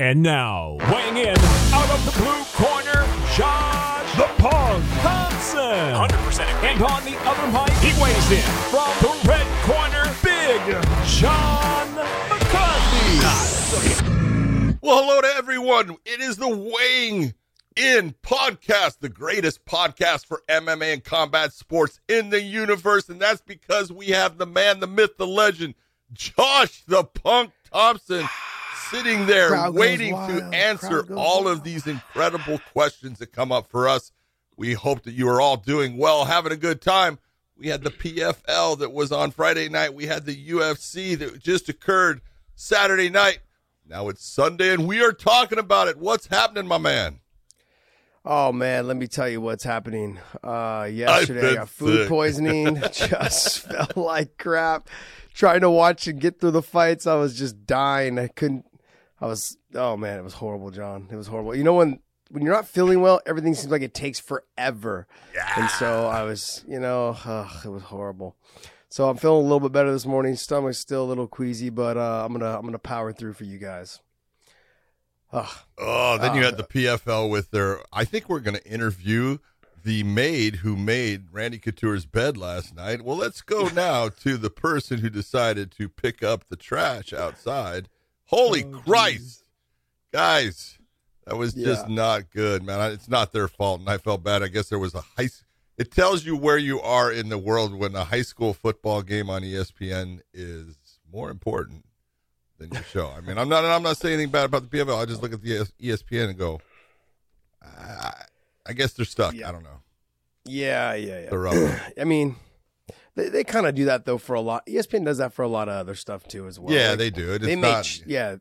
And now, weighing in out of the blue corner, Josh the Punk Thompson. 100% And on the other mic, he weighs in from the red corner, Big John McCarthy. Well, hello to everyone. It is the Weighing In podcast, the greatest podcast for MMA and combat sports in the universe. And that's because we have the man, the myth, the legend, Josh the Punk Thompson, sitting there Crowd waiting to answer all wild. of these incredible questions that come up for us. We hope that you are all doing well, having a good time. We had the PFL that was on Friday night. We had the UFC that just occurred Saturday night. Now it's Sunday, and we are talking about it. What's happening, my man? Oh man, let me tell you what's happening. Uh, yesterday I got food sick. poisoning. just felt like crap. Trying to watch and get through the fights, I was just dying. I couldn't. I was. Oh man, it was horrible, John. It was horrible. You know when when you're not feeling well, everything seems like it takes forever. Yeah. And so I was, you know, ugh, it was horrible. So I'm feeling a little bit better this morning. Stomach's still a little queasy, but uh, I'm gonna I'm gonna power through for you guys. Ugh. Oh, then you Uh, had the PFL with their. I think we're going to interview the maid who made Randy Couture's bed last night. Well, let's go now to the person who decided to pick up the trash outside. Holy Oh, Christ, guys, that was just not good, man. It's not their fault, and I felt bad. I guess there was a high. It tells you where you are in the world when a high school football game on ESPN is more important than your show. I mean, I'm not. I'm not saying anything bad about the PFL. I just look at the ESPN and go, I, I guess they're stuck. Yeah. I don't know. Yeah, yeah, yeah. I mean, they, they kind of do that though for a lot. ESPN does that for a lot of other stuff too as well. yeah, Like, they do. It they make sh- yeah.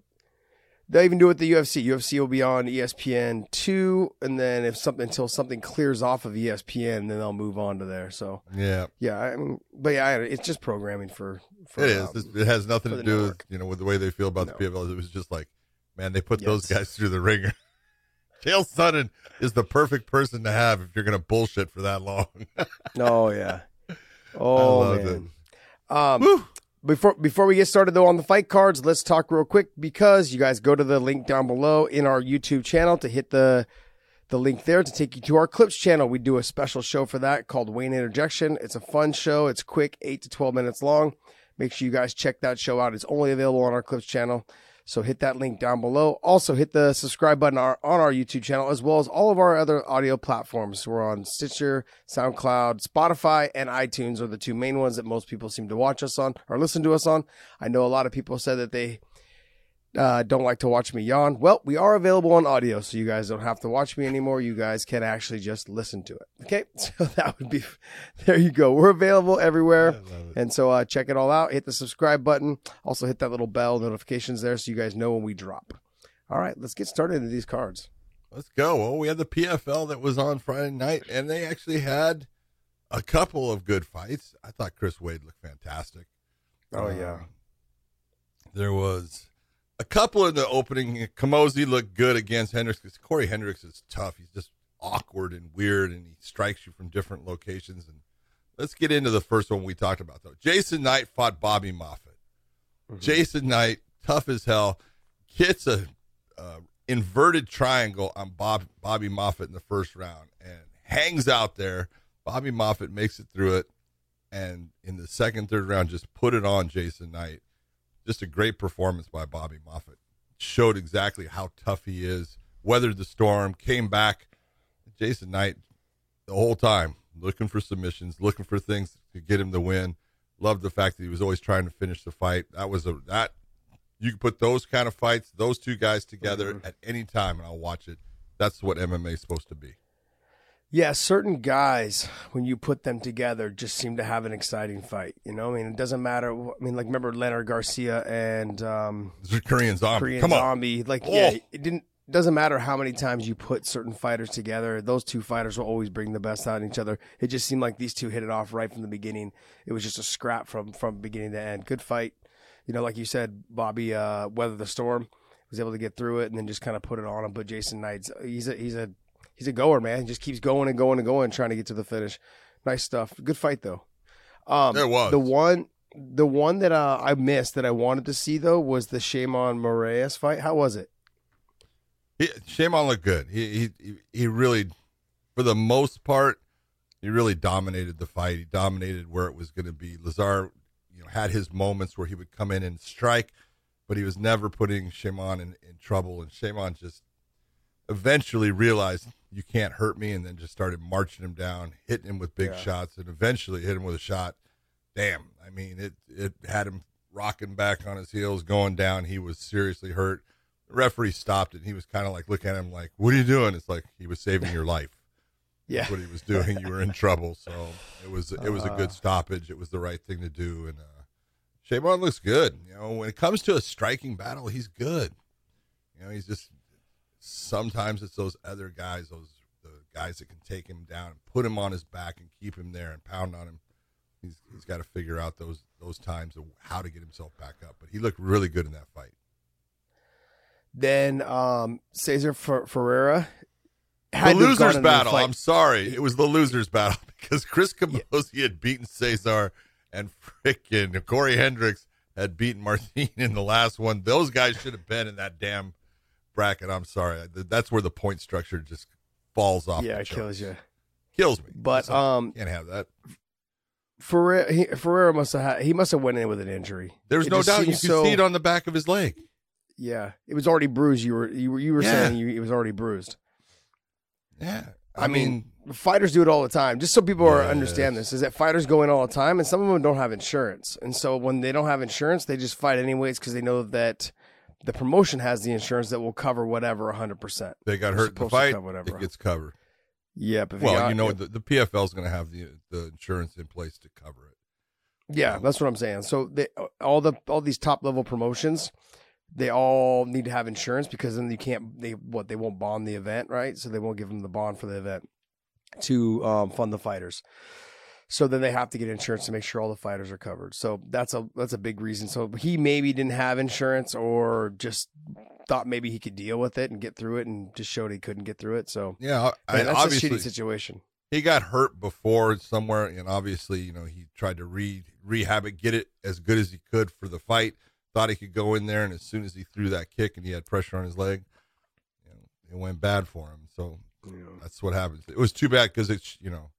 They even do it with the UFC. UFC will be on ESPN two, and then if something until something clears off of ESPN, then they'll move on to there. So yeah, yeah, I mean, but yeah, I- it's just programming for. for it is. um, it has nothing to do with you know with the way they feel about No. the PFL. It was just like, man, they put those guys through the ringer. Chael Sonnen is the perfect person to have if you're going to bullshit for that long. Oh yeah. Oh man. Um. Before before we get started though on the fight cards, let's talk real quick because you guys go to the link down below in our YouTube channel to hit the the link there to take you to our clips channel. We do a special show for that called Wayne Interjection. It's a fun show. It's quick, eight to twelve minutes long. Make sure you guys check that show out. It's only available on our clips channel. So hit that link down below. Also hit the subscribe button on our, YouTube channel as well as all of our other audio platforms. We're on Stitcher, SoundCloud, Spotify, and iTunes are the two main ones that most people seem to watch us on or listen to us on. I know a lot of people said that they uh, don't like to watch me yawn. Well, we are available on audio, so you guys don't have to watch me anymore. You guys can actually just listen to it. Okay, so that would be there. You go. We're available everywhere. And so uh, check it all out. Hit the subscribe button. Also hit that little bell notifications there so you guys know when we drop. All right, let's get started into these cards. Let's go. Well, we had the PFL that was on Friday night, and they actually had a couple of good fights. I thought Chris Wade looked fantastic. Oh, Um, yeah. There was a couple in the opening. Camozzi looked good against Hendricks because Corey Hendricks is tough. He's just awkward and weird, and he strikes you from different locations. And let's get into the first one we talked about, though. Jason Knight fought Bobby Moffett. Jason Knight, tough as hell, gets a uh, inverted triangle on Bob, Bobby Moffett in the first round and hangs out there. Bobby Moffett makes it through it, and in the second, third round, just put it on Jason Knight. Just a great performance by Bobby Moffett. Showed exactly how tough he is. Weathered the storm, came back. Jason Knight, the whole time, looking for submissions, looking for things to get him the win. Loved the fact that he was always trying to finish the fight. That was a that you can put those kind of fights, those two guys together mm-hmm. at any time, and I'll watch it. That's what MMA is supposed to be. Yeah, certain guys, when you put them together, just seem to have an exciting fight. You know, I mean, it doesn't matter. I mean, like remember Leonard Garcia and um, Korean zombie. Korean Come on. Zombie. Like, yeah, Oh. it didn't. Doesn't matter how many times you put certain fighters together; those two fighters will always bring the best out in each other. It just seemed like these two hit it off right from the beginning. It was just a scrap from from beginning to end. Good fight. You know, like you said, Bobby uh, weathered the storm, was able to get through it, and then just kind of put it on him. But Jason Knight's he's a he's a he's a goer, man. He just keeps going and going and going, trying to get to the finish. Nice stuff. Good fight though. Um, There was. the one. The one that uh, I missed that I wanted to see though was the Sheymon Moraes fight. How was it? He, Sheymon looked good. He, he he really, for the most part, he really dominated the fight. He dominated where it was going to be. Lazar, you know, had his moments where he would come in and strike, but he was never putting Sheymon in, in trouble. And Sheymon just eventually realized you can't hurt me, and then just started marching him down, hitting him with big yeah. shots, and eventually hit him with a shot. Damn, I mean, it it had him rocking back on his heels, going down. He was seriously hurt. The referee stopped it. And he was kind of like looking at him like, "What are you doing?" It's like he was saving your life. yeah, That's what he was doing. You were in trouble. So it was it was a good uh. stoppage. It was the right thing to do. And uh, Sheymon looks good. You know, when it comes to a striking battle, he's good. You know, he's just sometimes it's those other guys, those the guys that can take him down and put him on his back and keep him there and pound on him. He's he's got to figure out those those times of how to get himself back up. But he looked really good in that fight. Then um, Cesar Ferreira the losers battle. I'm sorry, it was the losers battle because Chris Camozzi yeah. had beaten Cesar and freaking Corey Hendricks had beaten Martin in the last one. Those guys should have been in that damn bracket. I'm sorry. That's where the point structure just falls off. Yeah, it kills you. Kills me. But um, can't have that. Ferreira, he, must have had, he must have went in with an injury. There's it no doubt. You can so, see it on the back of his leg. Yeah, it was already bruised. You were you were you were yeah. saying you, it was already bruised. Yeah, I, I mean, mean, fighters do it all the time. Just so people yes. understand this, is that fighters go in all the time, and some of them don't have insurance, and so when they don't have insurance, they just fight anyways because they know that the promotion has the insurance that will cover whatever 100. percent They got hurt in the fight. Whatever. It gets covered. Yep. well, got, you know, the, the PFL is going to have the the insurance in place to cover it. Yeah, that's what I'm saying. So they, all the all these top level promotions, they all need to have insurance because then you can't they what they won't bond the event, right? So they won't give them the bond for the event to um, fund the fighters. So then they have to get insurance to make sure all the fighters are covered. So that's a that's a big reason. So he maybe didn't have insurance or just thought maybe he could deal with it and get through it and just showed he couldn't get through it. So yeah, I, that's obviously, a shitty situation. He got hurt before somewhere, and obviously, you know, he tried to re rehab it, get it as good as he could for the fight. Thought he could go in there, and as soon as he threw that kick and he had pressure on his leg, you know, it went bad for him. So yeah. that's what happens. It was too bad because it's you know,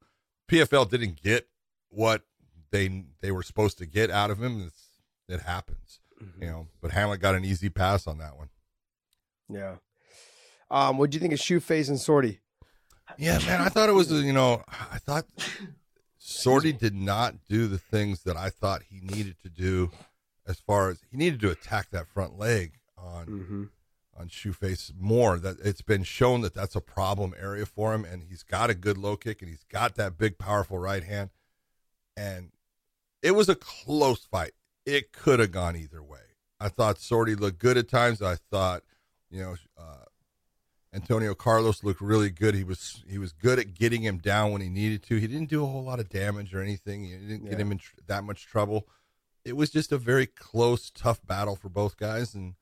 PFL didn't get what they they were supposed to get out of him. It's, it happens, mm-hmm. you know. But Hamlet got an easy pass on that one. Yeah. Um, what do you think of Shoeface and Sordi? Yeah, man, I thought it was, you know, I thought Sordi did not do the things that I thought he needed to do as far as he needed to attack that front leg on mm-hmm. On Shoeface more. That it's been shown that that's a problem area for him, and he's got a good low kick, and he's got that big, powerful right hand, and it was a close fight. It could have gone either way. I thought Sordi looked good at times. I thought you know, uh, Antonio Carlos looked really good. He was he was good at getting him down when he needed to. He didn't do a whole lot of damage or anything. He didn't yeah. get him in tr- that much trouble. It was just a very close, tough battle for both guys, and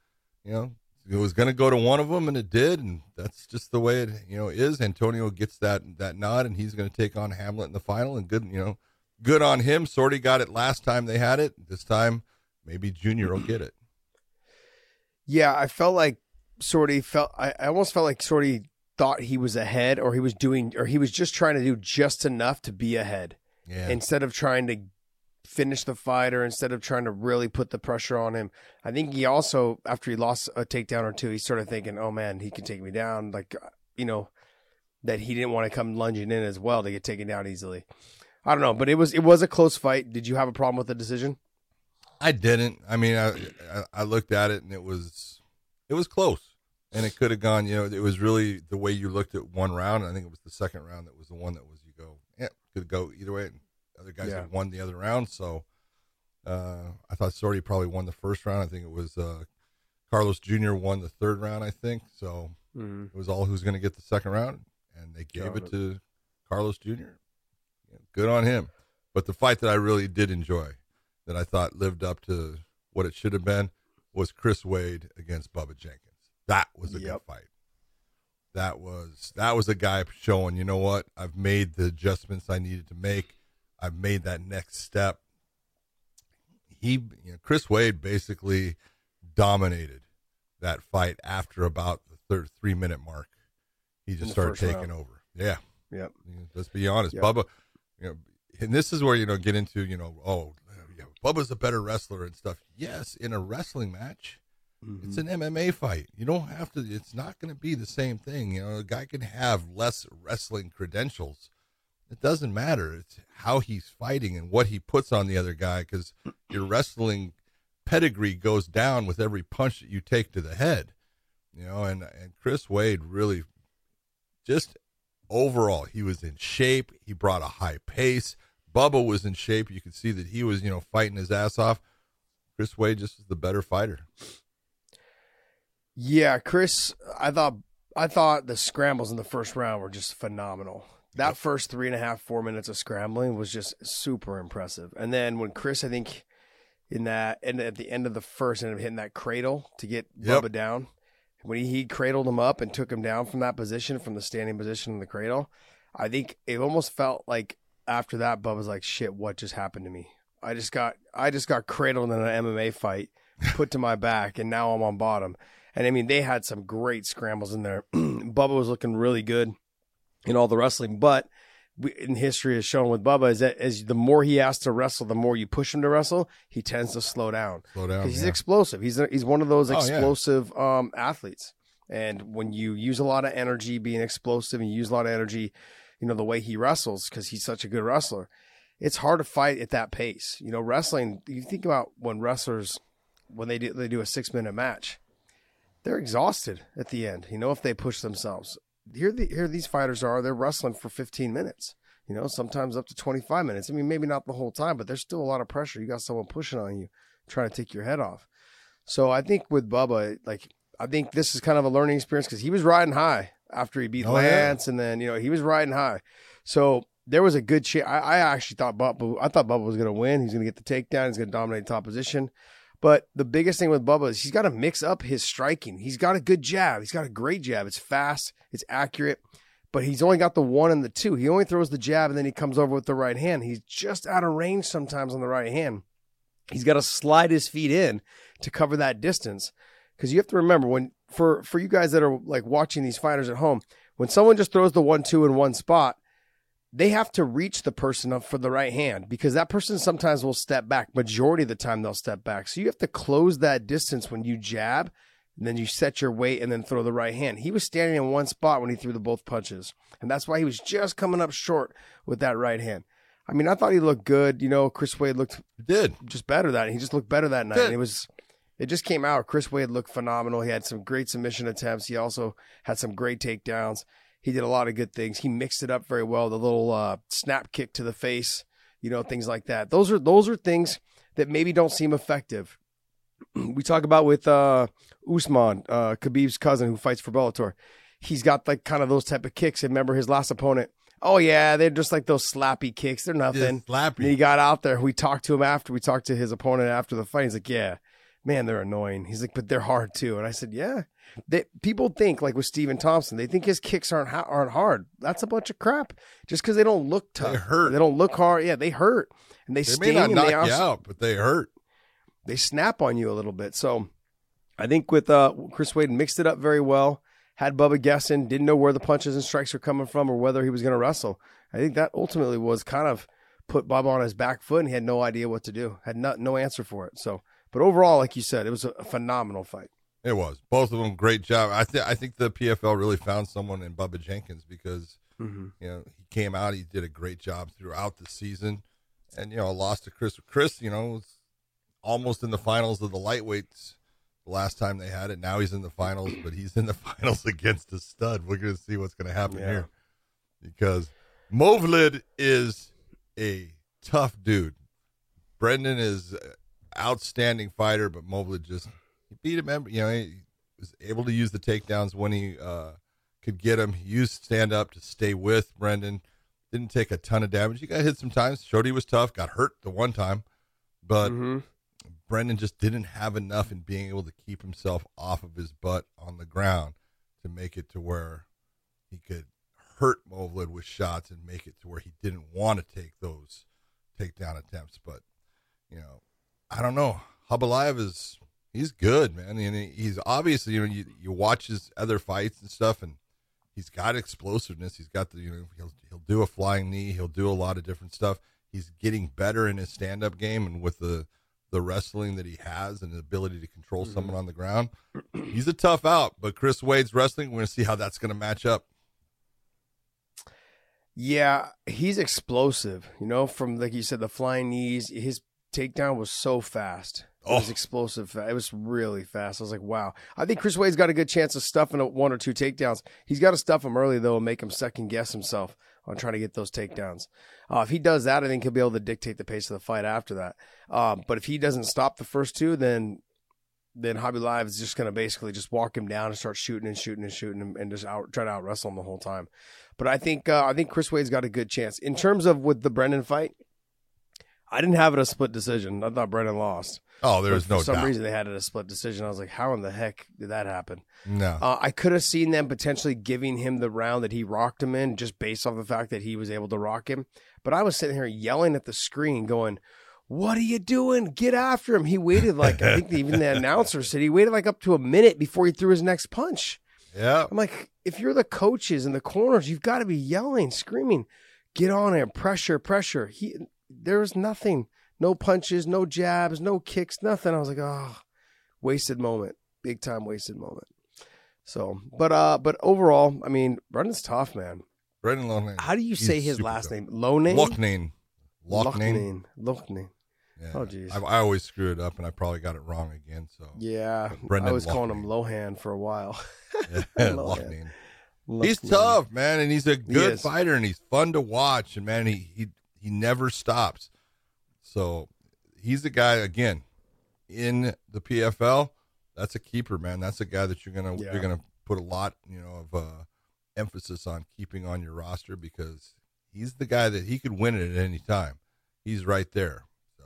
you know it was going to go to one of them, and it did, and that's just the way it you know is. Antonio gets that that nod, and he's going to take on Hamlet in the final, and good you know, good on him. Sordi got it last time they had it. This time, maybe Junior will get it. Yeah, I felt like Sordi felt I, I almost felt like Sordi thought he was ahead or he was doing or he was just trying to do just enough to be ahead. Yeah. Instead of trying to finish the fight or instead of trying to really put the pressure on him. I think he also after he lost a takedown or two, he started thinking, "Oh man, he can take me down." Like uh, you know, that he didn't want to come lunging in as well to get taken down easily. I don't know, but it was it was a close fight. Did you have a problem with the decision? I didn't. I mean, I I looked at it and it was it was close and it could have gone. You know, it was really the way you looked at one round. I think it was the second round that was the one that was you go, yeah, could go either way. And other guys yeah. had won the other round, so uh, I thought Sordi probably won the first round. I think it was uh, Carlos Jr. won the third round. I think so. Mm-hmm. It was all who's going to get the second round, and they gave it, it to Carlos Jr. Yeah, good on him. But the fight that I really did enjoy, that I thought lived up to what it should have been, was Chris Wade against Bubba Jenkins. That was a yep. good fight. That was that was a guy showing, you know what? I've made the adjustments I needed to make. I've made that next step. He, you know, Chris Wade basically dominated that fight after about the third three minute mark, he just started taking round. over. Yeah. Yep. Let's be honest, yep. Bubba. You know, and this is where you know get into you know oh yeah, Bubba's a better wrestler and stuff. Yes, in a wrestling match, mm-hmm. it's an MMA fight. You don't have to. It's not going to be the same thing. You know, a guy can have less wrestling credentials. It doesn't matter. It's how he's fighting and what he puts on the other guy because your wrestling pedigree goes down with every punch that you take to the head. You know, and and Chris Wade really just overall he was in shape. He brought a high pace. Bubba was in shape. You could see that he was, you know, fighting his ass off. Chris Wade just is the better fighter. Yeah, Chris, I thought I thought the scrambles in the first round were just phenomenal. That yep. first three and a half, four minutes of scrambling was just super impressive. And then when Chris, I think, in that and at the end of the first, ended up hitting that cradle to get yep. Bubba down. When he, he cradled him up and took him down from that position, from the standing position in the cradle, I think it almost felt like after that, Bubba's like, "Shit, what just happened to me? I just got I just got cradled in an MMA fight, put to my back, and now I'm on bottom." And I mean, they had some great scrambles in there. Bubba was looking really good in all the wrestling, but in history has shown with Bubba is that as the more he has to wrestle, the more you push him to wrestle, he tends to slow down. Slow down. He's yeah. explosive. He's a, he's one of those explosive oh, yeah. um, athletes. And when you use a lot of energy, being explosive, and you use a lot of energy you know, the way he wrestles because he's such a good wrestler. It's hard to fight at that pace. You know, wrestling, you think about when wrestlers, when they do, they do a six minute match, they're exhausted at the end, you know, if they push themselves. Here, the, here these fighters are, they're wrestling for 15 minutes, you know, sometimes up to 25 minutes. I mean, maybe not the whole time, but there's still a lot of pressure. You got someone pushing on you, trying to take your head off. So I think with Bubba, like, I think this is kind of a learning experience because he was riding high after he beat oh, Lance, yeah. and then you know he was riding high. So there was a good chance. I, I, actually thought Bubba, I thought Bubba was going to win. He's going to get the takedown. He's going to dominate top position. But the biggest thing with Bubba is he's got to mix up his striking. He's got a good jab. He's got a great jab. It's fast. It's accurate. But he's only got the one and the two. He only throws the jab and then he comes over with the right hand. He's just out of range sometimes on the right hand. He's got to slide his feet in to cover that distance. Because you have to remember when for for you guys that are like watching these fighters at home, when someone just throws the one two in one spot, they have to reach the person up for the right hand because that person sometimes will step back. Majority of the time they'll step back. So you have to close that distance when you jab, and then you set your weight and then throw the right hand. He was standing in one spot when he threw the both punches. And that's why he was just coming up short with that right hand. I mean, I thought he looked good. You know, Chris Wade looked did just better that. He just looked better that night. It was it just came out. Chris Wade looked phenomenal. He had some great submission attempts. He also had some great takedowns. He did a lot of good things. He mixed it up very well. The little uh, snap kick to the face, you know, things like that. Those are those are things that maybe don't seem effective. we talk about with uh, Usman, uh, Khabib's cousin who fights for Bellator. He's got like kind of those type of kicks. And remember his last opponent. Oh yeah, they're just like those slappy kicks. They're nothing. slappy. And he got out there. We talked to him after. We talked to his opponent after the fight. He's like, yeah, man, they're annoying. He's like, but they're hard too. And I said, yeah. They, people think like with Stephen Thompson, they think his kicks aren't aren't hard. That's a bunch of crap. Just because they don't look tough, they hurt. They don't look hard. Yeah, they hurt, and they, they sting. May not knock they also, you out, but they hurt. They snap on you a little bit. So, I think with uh, Chris Wade mixed it up very well. Had Bubba guessing, didn't know where the punches and strikes were coming from or whether he was going to wrestle. I think that ultimately was kind of put Bubba on his back foot, and he had no idea what to do. Had not no answer for it. So but overall, like you said, it was a, phenomenal fight. It was. Both of them great job. I think I think the PFL really found someone in Bubba Jenkins because mm-hmm. you know he came out, he did a great job throughout the season, and you know lost to Chris. Chris, you know, was almost in the finals of the lightweights the last time they had it. Now he's in the finals, but he's in the finals against a stud. We're going to see what's going to happen yeah. here because Movlid is a tough dude. Brendan is outstanding fighter, but Movlid just he beat him. You know, he was able to use the takedowns when he uh, could get him. He used stand up to stay with Brendan. Didn't take a ton of damage. He got hit sometimes. Showed he was tough. Got hurt the one time, but mm-hmm. Brendan just didn't have enough in being able to keep himself off of his butt on the ground to make it to where he could hurt Movlid with shots and make it to where he didn't want to take those takedown attempts. But you know, I don't know. Khaybulaev is He's good, man. And he's obviously, you know, you, you watch his other fights and stuff, and he's got explosiveness. He's got the, you know, he'll, he'll do a flying knee. He'll do a lot of different stuff. He's getting better in his stand up game and with the, the wrestling that he has and the ability to control mm-hmm. someone on the ground. He's a tough out, but Chris Wade's wrestling, we're going to see how that's going to match up. Yeah, he's explosive. You know, from like you said, the flying knees. His takedown was so fast. It was oh. explosive. It was really fast. I was like, wow. I think Chris Wade's got a good chance of stuffing one or two takedowns. He's got to stuff him early, though, and make him second guess himself on trying to get those takedowns. Uh, if he does that, I think he'll be able to dictate the pace of the fight after that. Um, but if he doesn't stop the first two, then then Khaybulaev is just going to basically just walk him down and start shooting and shooting and shooting and, and just out, try to out wrestle him the whole time. But I think uh, I think Chris Wade's got a good chance in terms of with the Brendan fight. I didn't have it a split decision. I thought Brendan lost. Oh, there's no For some doubt. reason, they had it a split decision. I was like, how in the heck did that happen? No. Uh, I could have seen them potentially giving him the round that he rocked him in just based off the fact that he was able to rock him. But I was sitting here yelling at the screen, going, what are you doing? Get after him. He waited like, I think even the announcer said he waited like up to a minute before he threw his next punch. Yeah. I'm like, if you're the coaches in the corners, you've got to be yelling, screaming, get on him, pressure, pressure. He, there was nothing. No punches, no jabs, no kicks, nothing. I was like, oh, wasted moment, big time wasted moment. So, but uh, but overall, I mean, Brendan's tough, man. Brendan Loughnane. How do you say his last tough. name? Loughnane. Loughnane. Loughnane. Loughnane. Yeah. Oh, jeez. I, I, always screw it up, and I probably got it wrong again. So yeah, Brendan I was calling him Lohan for a while. yeah, Loughnane. He's tough, man, and he's a good he fighter, and he's fun to watch. And man, he he he never stops. So he's the guy again in the PFL. That's a keeper, man. That's a guy that you're gonna yeah. you're gonna put a lot, you know, of uh, emphasis on keeping on your roster because he's the guy that he could win it at any time. He's right there. So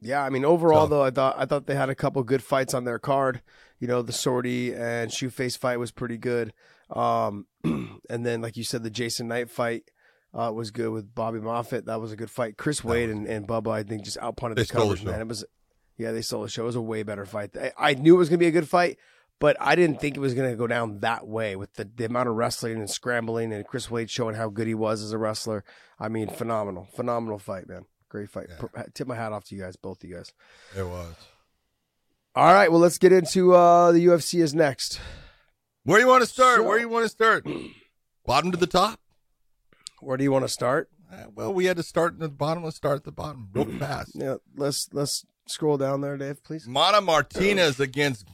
yeah, I mean overall though, I thought I thought they had a couple good fights on their card. You know, the Sordi and Shoeface fight was pretty good. Um, and then like you said, the Jason Knight fight uh, was good with Bobby Moffett. That was a good fight. Chris Wade and, and Bubba, I think, just outpunted the coverage, man. It was, yeah, they stole the show. It was a way better fight. I, I knew it was going to be a good fight, but I didn't think it was going to go down that way with the, the amount of wrestling and scrambling and Chris Wade showing how good he was as a wrestler. I mean, phenomenal, phenomenal fight, man. Great fight. Yeah. Tip my hat off to you guys, both of you guys. It was. All right, well, let's get into uh, the UFC is next. Where do you want to start? So, Where do you want to start? Bottom to the top? Where do you want to start? Uh, well, we had to start at the bottom. Let's start at the bottom real fast. Yeah, let's let's scroll down there, Dave, please. Mana Martinez against.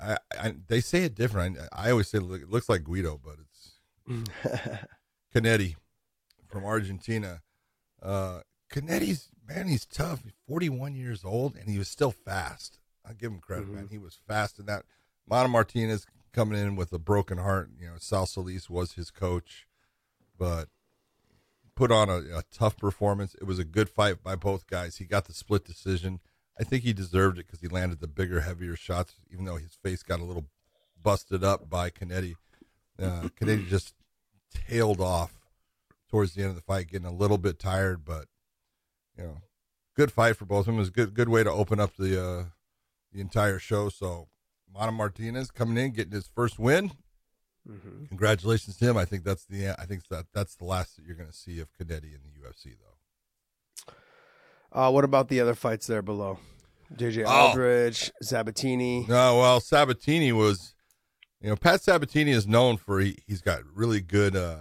I, I, they say it different. I, I always say it looks like Guido, but it's Cannetti from Argentina. Uh, Cannetti's man, he's tough. He's 41 years old, and he was still fast. I give him credit, mm-hmm. man. He was fast in that. Mana Martinez coming in with a broken heart. You know, Sal Solis was his coach but put on a, a, tough performance. It was a good fight by both guys. He got the split decision. I think he deserved it because he landed the bigger, heavier shots, even though his face got a little busted up by Cannetti. Uh, Cannetti just tailed off towards the end of the fight, getting a little bit tired, but you know, good fight for both of them. It was a good, good way to open up the uh, the entire show. So, Mana Martinez coming in, getting his first win. Mm-hmm. Congratulations to him. I think that's the I think that that's the last that you're going to see of Cannetti in the UFC, though. Uh, what about the other fights there below? JJ Aldrich, oh. Sabatini. No, well, Sabatini was, you know, Pat Sabatini is known for he, he's got really good uh,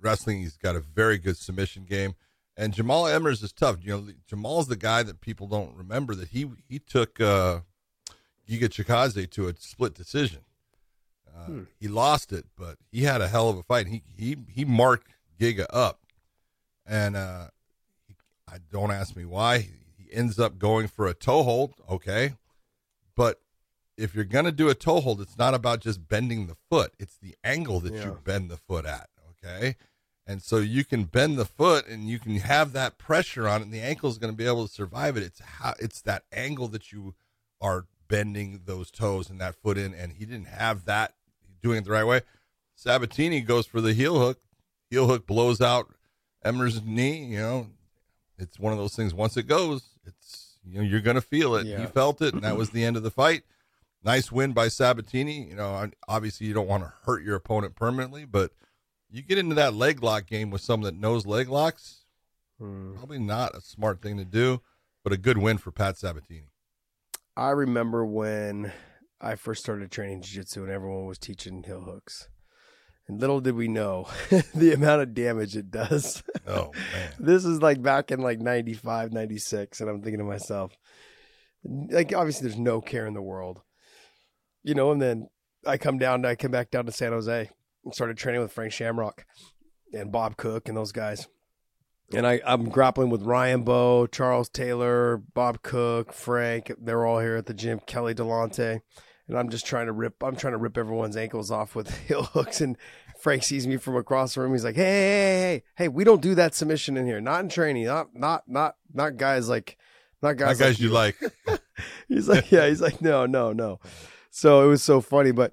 wrestling. He's got a very good submission game, and Jamall Emmers is tough. You know, Jamal's the guy that people don't remember that he he took uh, Giga Chikadze to a split decision hmm. He lost it, but he had a hell of a fight. He he he marked Giga up, and uh, he, I don't ask me why. He ends up going for a toe hold. Okay, but if you're gonna do a toe hold, it's not about just bending the foot. It's the angle that yeah. you bend the foot at. Okay. And so you can bend the foot and you can have that pressure on it, and the ankle is going to be able to survive it. It's how it's that angle that you are bending those toes and that foot in, and he didn't have that doing it the right way. Sabatini goes for the heel hook. Heel hook blows out Emmer's knee. You know, it's one of those things. Once it goes, it's you know you're going to feel it. Yeah. He felt it, and that was the end of the fight. Nice win by Sabatini. You know, obviously you don't want to hurt your opponent permanently, but you get into that leg lock game with someone that knows leg locks. Hmm. Probably not a smart thing to do, but a good win for Pat Sabatini. I remember when I first started training jiu-jitsu and everyone was teaching heel hooks. And little did we know the amount of damage it does. Oh man. this is like back in like 95, 96 and I'm thinking to myself like obviously there's no care in the world. You know, and then I come down I come back down to San Jose and started training with Frank Shamrock and Bob Cook and those guys. And I, I'm grappling with Ryan Bowe, Charles Taylor, Bob Cook, Frank. They're all here at the gym. Kelly Delonte, and I'm just trying to rip. I'm trying to rip everyone's ankles off with heel hooks. And Frank sees me from across the room. He's like, "Hey, hey, hey, hey! We don't do that submission in here. Not in training. Not, not, not, not guys like, not guys, Not guys you like. he's like, yeah, he's like, no, no, no. So it was so funny. But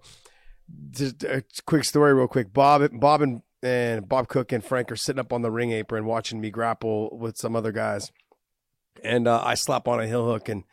just a quick story, real quick. Bob, Bob, and and Bob Cook and Frank are sitting up on the ring apron watching me grapple with some other guys, and uh, I slap on a heel hook, and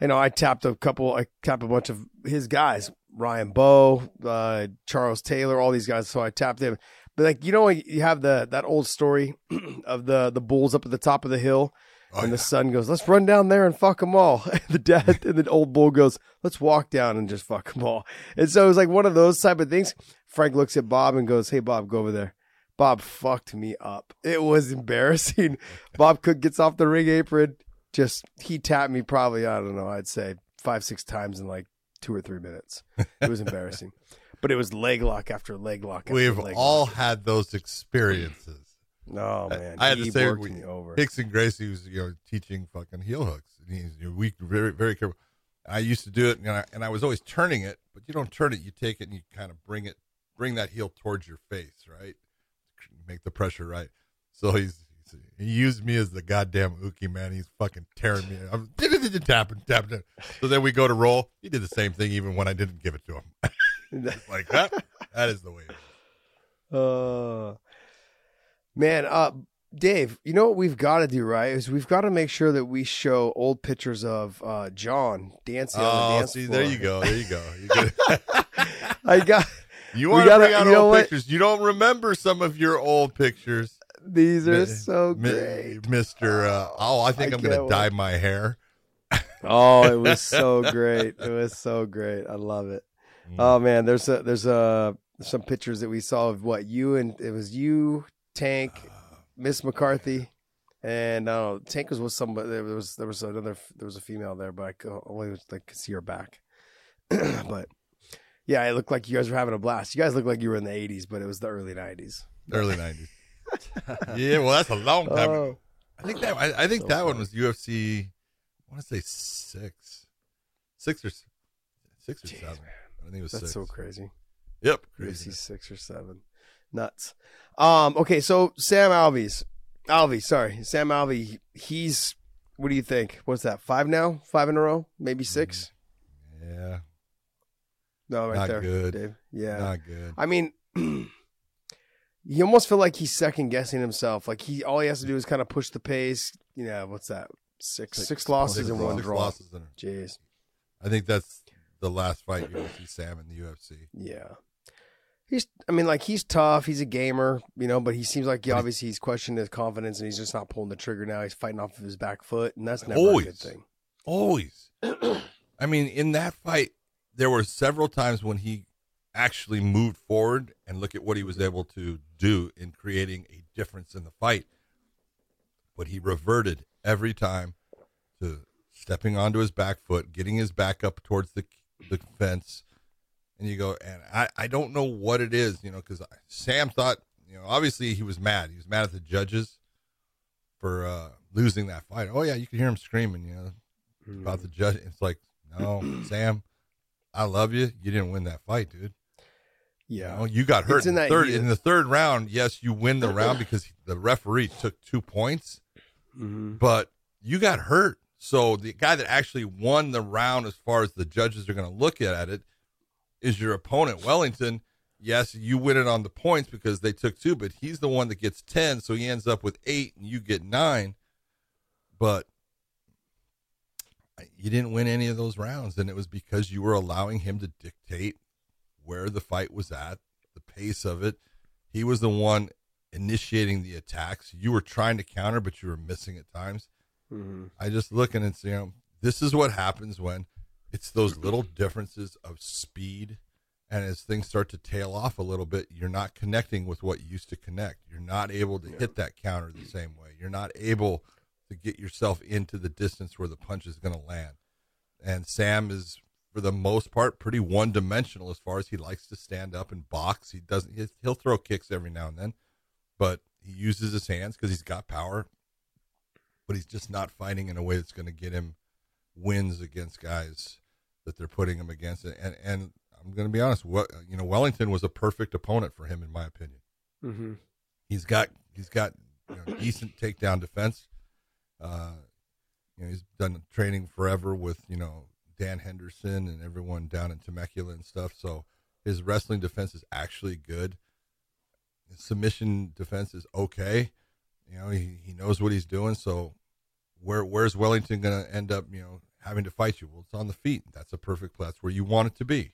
you know I tapped a couple, I tapped a bunch of his guys, Ryan Bowe, uh, Charles Taylor, all these guys. So I tapped him. But like you know, you have the that old story of the the bulls up at the top of the hill, Oh, and yeah. the son goes, "Let's run down there and fuck them all." And the dad and the old bull goes, "Let's walk down and just fuck them all." And so it was like one of those type of things. Frank looks at Bob and goes, "Hey, Bob, go over there." Bob fucked me up. It was embarrassing. Bob Cook gets off the ring apron. Just he tapped me probably I don't know. I'd say five six times in like two or three minutes. It was embarrassing. But it was leg lock after leg lock. After We've leg all lock. had those experiences. Oh man, I had to say we- over. Rickson Gracie was you know teaching fucking heel hooks. And he's you know, we very very careful. I used to do it, and I, and I was always turning it, but you don't turn it. You take it and you kind of bring it, bring that heel towards your face, right? Make the pressure right. So he's, he's he used me as the goddamn uke man. He's fucking tearing me. I'm tapping, tapping. So then we go to roll. He did the same thing even when I didn't give it to him. like that. That is the way. It is. Uh, man, uh, Dave, you know what we've got to do, right? Is we've got to make sure that we show old pictures of uh, John dancing on the Oh, dance see, floor. there you go. There you go. You, I got you want to bring out old what? pictures. You don't remember some of your old pictures. these are Mi- so Mi- great. Mr. Uh, oh, I think I am going to dye my hair. Oh, it was so great. It was so great. I love it. Mm. Oh man, there's a there's a some pictures that we saw of what you and it was you, Tank, Miss McCarthy, and I don't know, Tank was with somebody. There was there was another there was a female there, but I could only like could see her back. but yeah, it looked like you guys were having a blast. You guys looked like you were in the '80s, but it was the early '90s. Early 90s. yeah, well, that's a long time ago. Oh, I think that I, I think So that one was UFC. I want to say six, six or six or Jeez, seven. I think it was that's six. so crazy. Yep, UFC crazy. six or seven. Nuts. Um, okay, so Sam Alves. Alvey, sorry. Sam Alvey, he's what do you think? What's that? Five now? Five in a row? Maybe 6 Yeah, No, right Not there. good. Dave. Yeah. not good. I mean you almost feel like he's second guessing himself. Like he all he has to do is kind of push the pace. You know, what's that? Six six, losses Six and one draw. losses in a- Jeez. I think that's the last fight going to see Sam in the UFC. Yeah. He's, I mean, like he's tough. He's a gamer, you know, but he seems like he obviously he's questioning his confidence and he's just not pulling the trigger now. He's fighting off of his back foot, and that's never a Always. good thing. Always. I mean, in that fight, there were several times when he actually moved forward and look at what he was able to do in creating a difference in the fight. But he reverted every time to stepping onto his back foot, getting his back up towards the the fence. And you go, and I, I don't know what it is, you know, because Sam thought, you know, obviously he was mad. He was mad at the judges for uh, losing that fight. Oh, yeah, you could hear him screaming, you know, about the judge. It's like, no, Sam, I love you. You didn't win that fight, dude. Yeah. You, know, you got hurt It's in, in the that third. In the third round, yes, you win the round because the referee took two points, Mhm. but you got hurt. So the guy that actually won the round, as far as the judges are going to look at it, is your opponent, Wellington. Yes, you win it on the points because they took two, but he's the one that gets ten, so he ends up with eight, and you get nine. But you didn't win any of those rounds, and it was because you were allowing him to dictate where the fight was at, the pace of it. He was the one initiating the attacks. You were trying to counter, but you were missing at times. Mm-hmm. I just looking and you know, this is what happens when it's those little differences of speed. And as things start to tail off a little bit, you're not connecting with what used to connect. You're not able to Yeah. hit that counter the same way. You're not able to get yourself into the distance where the punch is going to land. And Sam is, for the most part, pretty one dimensional as far as he likes to stand up and box. He doesn't, he- he'll throw kicks every now and then, but he uses his hands because he's got power. But he's just not fighting in a way that's going to get him wins against guys that they're putting him against. And and I'm going to be honest, what you know, Wellington was a perfect opponent for him in my opinion. Mm-hmm. He's got he's got you know, decent takedown defense. Uh, you know, he's done training forever with you know Dan Henderson and everyone down in Temecula and stuff. So his wrestling defense is actually good. His submission defense is okay. You know, he, he knows what he's doing. So where where's Wellington going to end up? You know, having to fight you? Well, it's on the feet. That's a perfect. Place. That's where you want it to be.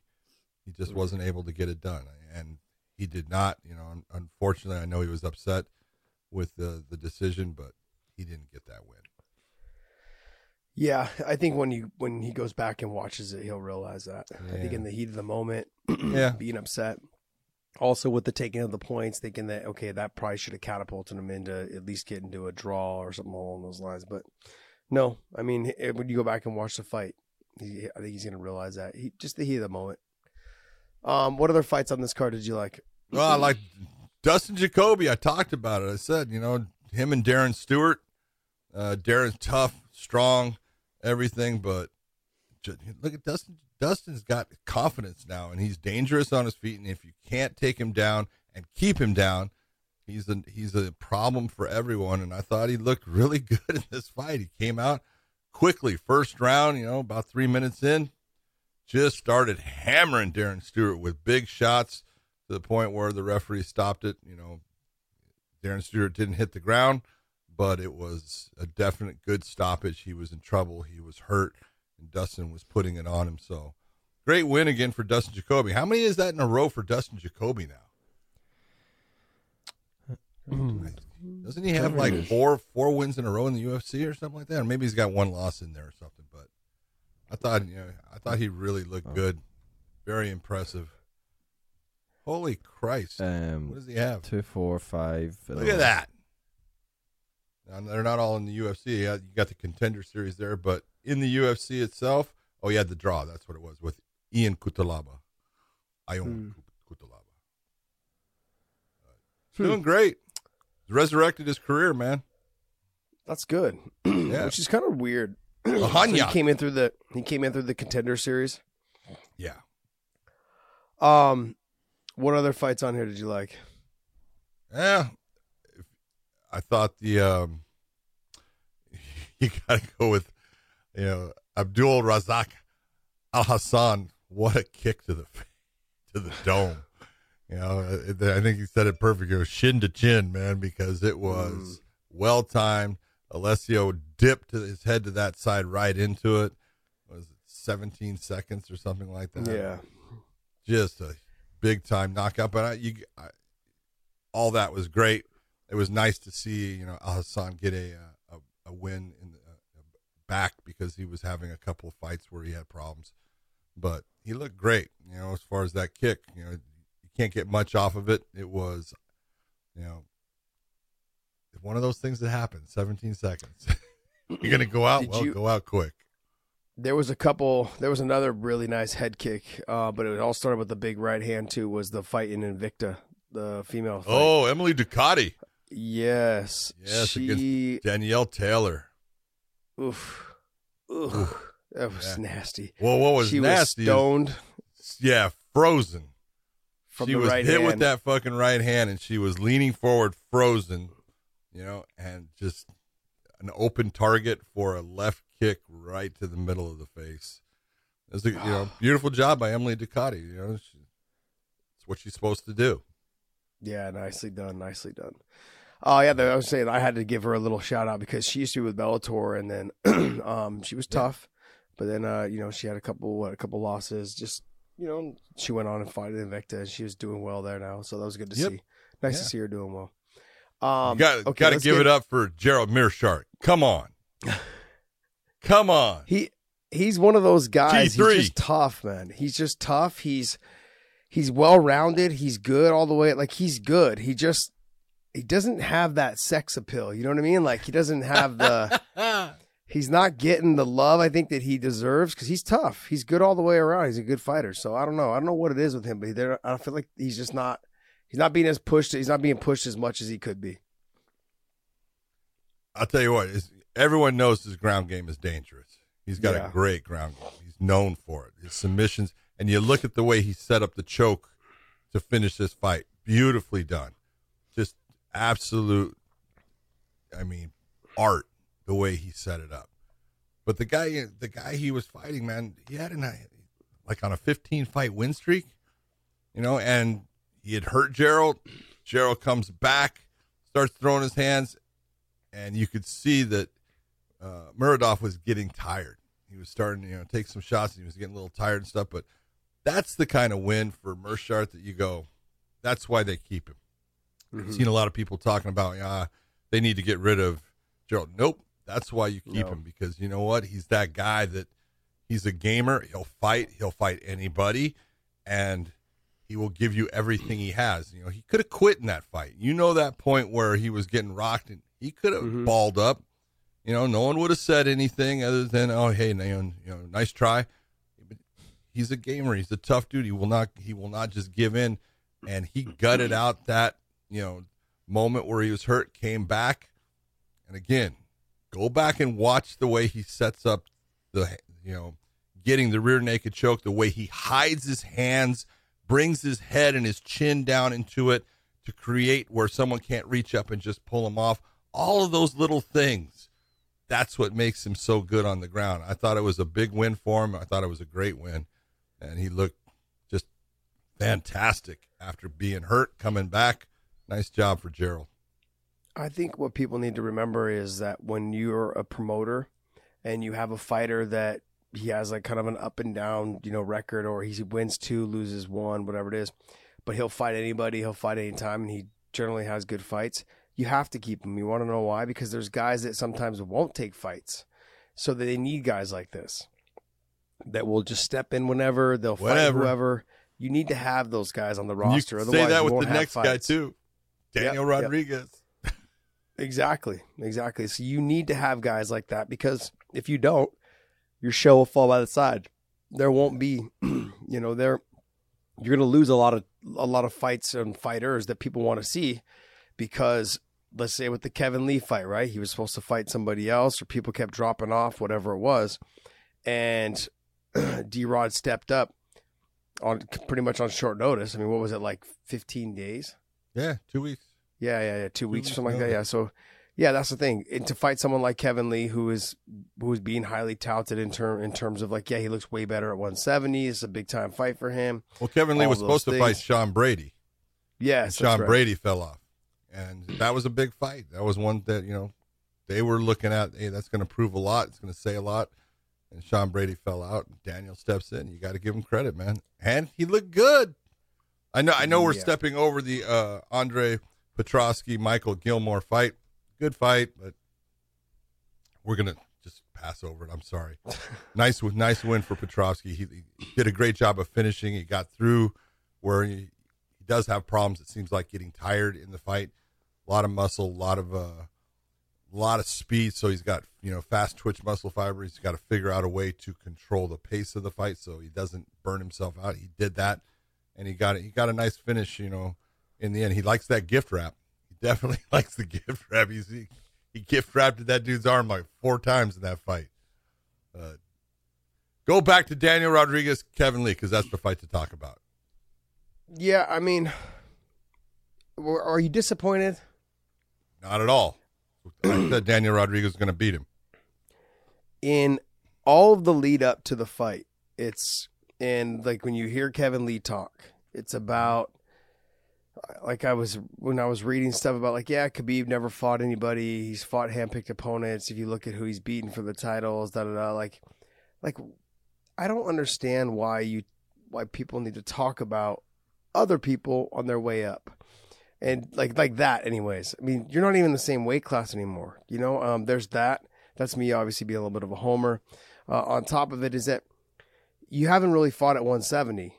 He just mm-hmm. wasn't able to get it done, and he did not. You know, unfortunately, I know he was upset with the the decision, but he didn't get that win. Yeah, I think when you when he goes back and watches it, he'll realize that. I think in the heat of the moment, Yeah. being upset. Also with the taking of the points, thinking that okay, that probably should have catapulted him into at least getting to a draw or something along those lines. But no, I mean eh, when you go back and watch the fight, he, I think he's gonna realize that he just the heat of the moment. Um, what other fights on this card did you like? Well, I like Dustin Jacoby. I talked about it. I said, you know, him and Darren Stewart. Uh, Darren's tough, strong, everything, but look at Dustin. Dustin's got confidence now, and he's dangerous on his feet. And if you can't take him down and keep him down, he's a he's a problem for everyone. And I thought he looked really good in this fight. He came out quickly, first round. You know, about three minutes in, just started hammering Darren Stewart with big shots to the point where the referee stopped it. You know, Darren Stewart didn't hit the ground, but it was a definite good stoppage. He was in trouble. He was hurt, and Dustin was putting it on him. So great win again for Dustin Jacoby. How many is that in a row for Dustin Jacoby now? Mm-hmm. Doesn't he have like four four wins in a row in the UFC or something like that? Or maybe he's got one loss in there or something. But I thought you know I thought he really looked oh. good, very impressive. Holy Christ! Um, what Um, does he have? two, four, five. Look at uh, that. Now, they're not all in the UFC. You got- you got the contender series there, but in the UFC itself, oh, you had the draw. That's what it was with Ian Cutelaba. Ion hmm. Cutelaba. Hmm. Doing great. Resurrected his career, man. That's good. Yeah. Which is kind of weird. So he came in through the he came in through the contender series. Yeah. Um, what other fights on here did you like? Yeah. I thought the um you gotta go with you know Abdul Razak Alhassan. What a kick to the to the dome. You know, I think he said it perfect. It was shin to chin, man, because it was well timed. Alessio dipped his head to that side right into it. Was it 17 seconds or something like that? Yeah. just a big time knockout. But I, you, I, all that was great. It was nice to see you know Alhassan get a uh, a, a win in the uh, back because he was having a couple of fights where he had problems, but he looked great. You know, as far as that kick, you know, can't get much off of it. It was, you know, one of those things that happens. Seventeen seconds. You're gonna go out. Did well, you- go out quick. There was a couple. There was another really nice head kick, uh, but it all started with the big right hand too. Was the fight in Invicta, the female? Fight. Oh, Emily Ducote. yes, Yes, She, Danielle Taylor. oof, oof, that was Yeah. nasty. Well, what was she nasty? was is- stoned yeah, frozen. She was right hit hand. with that fucking right hand, and she was leaning forward, frozen. You know, and just an open target for a left kick right to the middle of the face. It was a you know beautiful job by Emily Ducote. You know, she, it's what she's supposed to do. Yeah, nicely done, nicely done. Oh yeah, I was saying I had to give her a little shout out because she used to be with Bellator, and then um, she was tough. But then, uh, you know, she had a couple, what, a couple losses. Just, you know, she went on and fought Invicta, and she was doing well there now. So that was good to Yep. see. Nice Yeah. to see her doing well. Um, got okay, got to give get- it up for Gerald Meerschaert. Come on, come on. He he's one of those guys. G3. He's just tough, man. He's just tough. He's he's well rounded. He's good all the way. Like he's good. He just he doesn't have that sex appeal. You know what I mean? Like he doesn't have the. he's not getting the love I think that he deserves because he's tough. He's good all the way around. He's a good fighter. So I don't know. I don't know what it is with him, but there, I feel like he's just not. He's not being as pushed. He's not being pushed as much as he could be. I'll tell you what. Everyone knows his ground game is dangerous. He's got Yeah. a great ground game. He's known for it. His submissions, and you look at the way he set up the choke to finish this fight. Beautifully done. Just absolute. I mean, art the way he set it up. But the guy, the guy he was fighting, man, he had an like on a 15 fight win streak, you know, and he had hurt Gerald. Gerald comes back, starts throwing his hands, and you could see that uh, Muradov was getting tired. He was starting, to, you know, take some shots, and he was getting a little tired and stuff. But that's the kind of win for Meerschaert that you go. That's why they keep him. I've seen a lot of people talking about, yeah, they need to get rid of Gerald. Nope, that's why you keep No. him because you know what? He's that guy that he's a gamer. He'll fight. He'll fight anybody, and he will give you everything he has. You know, he could have quit in that fight. You know that point where he was getting rocked, and he could have Mhm. balled up. You know, no one would have said anything other than, "Oh, hey, Naon, you know, nice try." But he's a gamer. He's a tough dude. He will not. He will not just give in. And he gutted out that you know moment where he was hurt, came back, and again, go back and watch the way he sets up the you know getting the rear naked choke, the way he hides his hands, brings his head and his chin down into it to create where someone can't reach up and just pull him off. All of those little things. That's what makes him so good on the ground. I thought it was a big win for him. I thought it was a great win. And he looked just fantastic after being hurt, coming back. Nice job for Gerald. I think what people need to remember is that when you're a promoter and you have a fighter that he has like kind of an up and down, you know, record or he wins two, loses one, whatever it is, but he'll fight anybody, he'll fight anytime, and he generally has good fights. You have to keep him. You want to know why? Because there's guys that sometimes won't take fights, so they need guys like this that will just step in whenever they'll fight whoever. You need to have those guys on the roster. can Otherwise, say that with the next guy too, Daniel Yep, yep. Exactly, exactly. So you need to have guys like that because if you don't, your show will fall by the side. There won't be, you know, there you're going to lose a lot of a lot of fights and fighters that people want to see because let's say with the Kevin Lee fight, right? He was supposed to fight somebody else or people kept dropping off whatever it was. And D-Rod stepped up on pretty much on short notice. I mean, what was it like 15 days? Yeah, two weeks. Yeah, yeah, yeah. Two weeks or weeks something like that. Yeah. So, yeah, that's the thing. And to fight someone like Kevin Lee, who is who is being highly touted in term in terms of like, yeah, he looks way better at 170. It's a big time fight for him. Well, Kevin Lee All was those supposed to fight. Sean Brady. Yes, Sean that's right. Brady fell off, and that was a big fight. That was one that you know they were looking at. Hey, that's going to prove a lot. It's going to say a lot. And Sean Brady fell out. Daniel steps in. You got to give him credit, man. And he looked good. I know. I know we're Yeah. stepping over the uh, Andre Petroski Michael Gilmore fight. Good fight, but we're gonna just pass over it. I'm sorry. nice, with nice win for Petrovsky. He, he did a great job of finishing. He got through where he, he does have problems. It seems like getting tired in the fight. A lot of muscle, a lot of uh, a lot of speed. So he's got you know fast twitch muscle fiber. He's got to figure out a way to control the pace of the fight so he doesn't burn himself out. He did that, and he got it. He got a nice finish. You know, in the end, he likes that gift wrap. He definitely likes the gift wrap. He's he, he gift wrapped that dude's arm like four times in that fight. Uh, go back to Daniel Rodriguez, Kevin Lee, because that's the fight to talk about. Yeah, I mean, are you disappointed? Not at all. I said Daniel Rodriguez was going to beat him. in all of the lead up to the fight, it's and like when you hear Kevin Lee talk, it's about like I was when I was reading stuff about like yeah, Khabib never fought anybody. He's fought handpicked opponents. If you look at who he's beaten for the titles, da da da. Like like I don't understand why you why people need to talk about other people on their way up. And like like that anyways. I mean, you're not even the same weight class anymore. You know, um there's that. That's me obviously being a little bit of a homer. Uh, on top of it is that you haven't really fought at 170.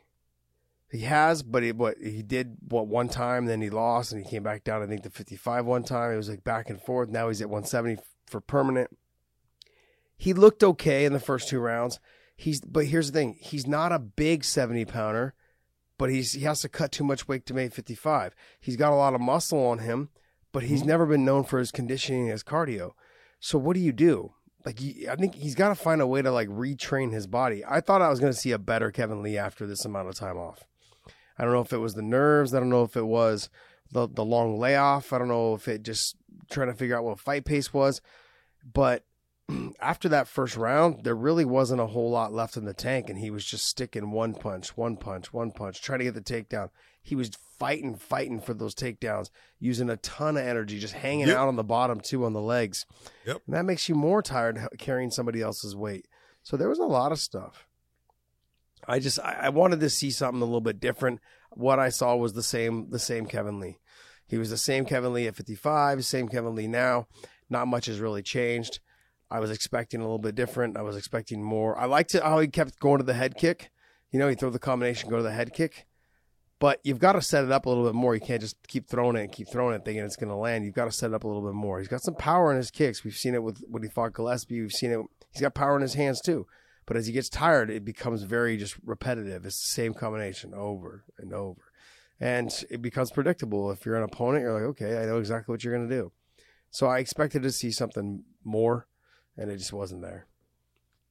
He has, but he what he did what one time, then he lost, and he came back down. I think to 55 one time. It was like back and forth. Now he's at 170 for permanent. He looked okay in the first two rounds. He's but here's the thing: he's not a big 70 pounder, but he's he has to cut too much weight to make 55. He's got a lot of muscle on him, but he's mm-hmm. never been known for his conditioning and his cardio. So what do you do? Like I think he's got to find a way to like retrain his body. I thought I was going to see a better Kevin Lee after this amount of time off. I don't know if it was the nerves. I don't know if it was the the long layoff. I don't know if it just trying to figure out what fight pace was. But after that first round, there really wasn't a whole lot left in the tank, and he was just sticking one punch, one punch, one punch, trying to get the takedown. He was fighting, fighting for those takedowns, using a ton of energy, just hanging yep. out on the bottom too on the legs. Yep. And that makes you more tired carrying somebody else's weight. So there was a lot of stuff. I just I, I wanted to see something a little bit different. What I saw was the same the same Kevin Lee. He was the same Kevin Lee at 55, same Kevin Lee now. Not much has really changed. I was expecting a little bit different. I was expecting more. I liked it how he kept going to the head kick. You know, he throw the combination, go to the head kick. But you've got to set it up a little bit more. You can't just keep throwing it and keep throwing it thinking it's going to land. You've got to set it up a little bit more. He's got some power in his kicks. We've seen it with when he fought Gillespie. We've seen it. He's got power in his hands too. But as he gets tired, it becomes very just repetitive. It's the same combination over and over. And it becomes predictable. If you're an opponent, you're like, okay, I know exactly what you're going to do. So I expected to see something more, and it just wasn't there.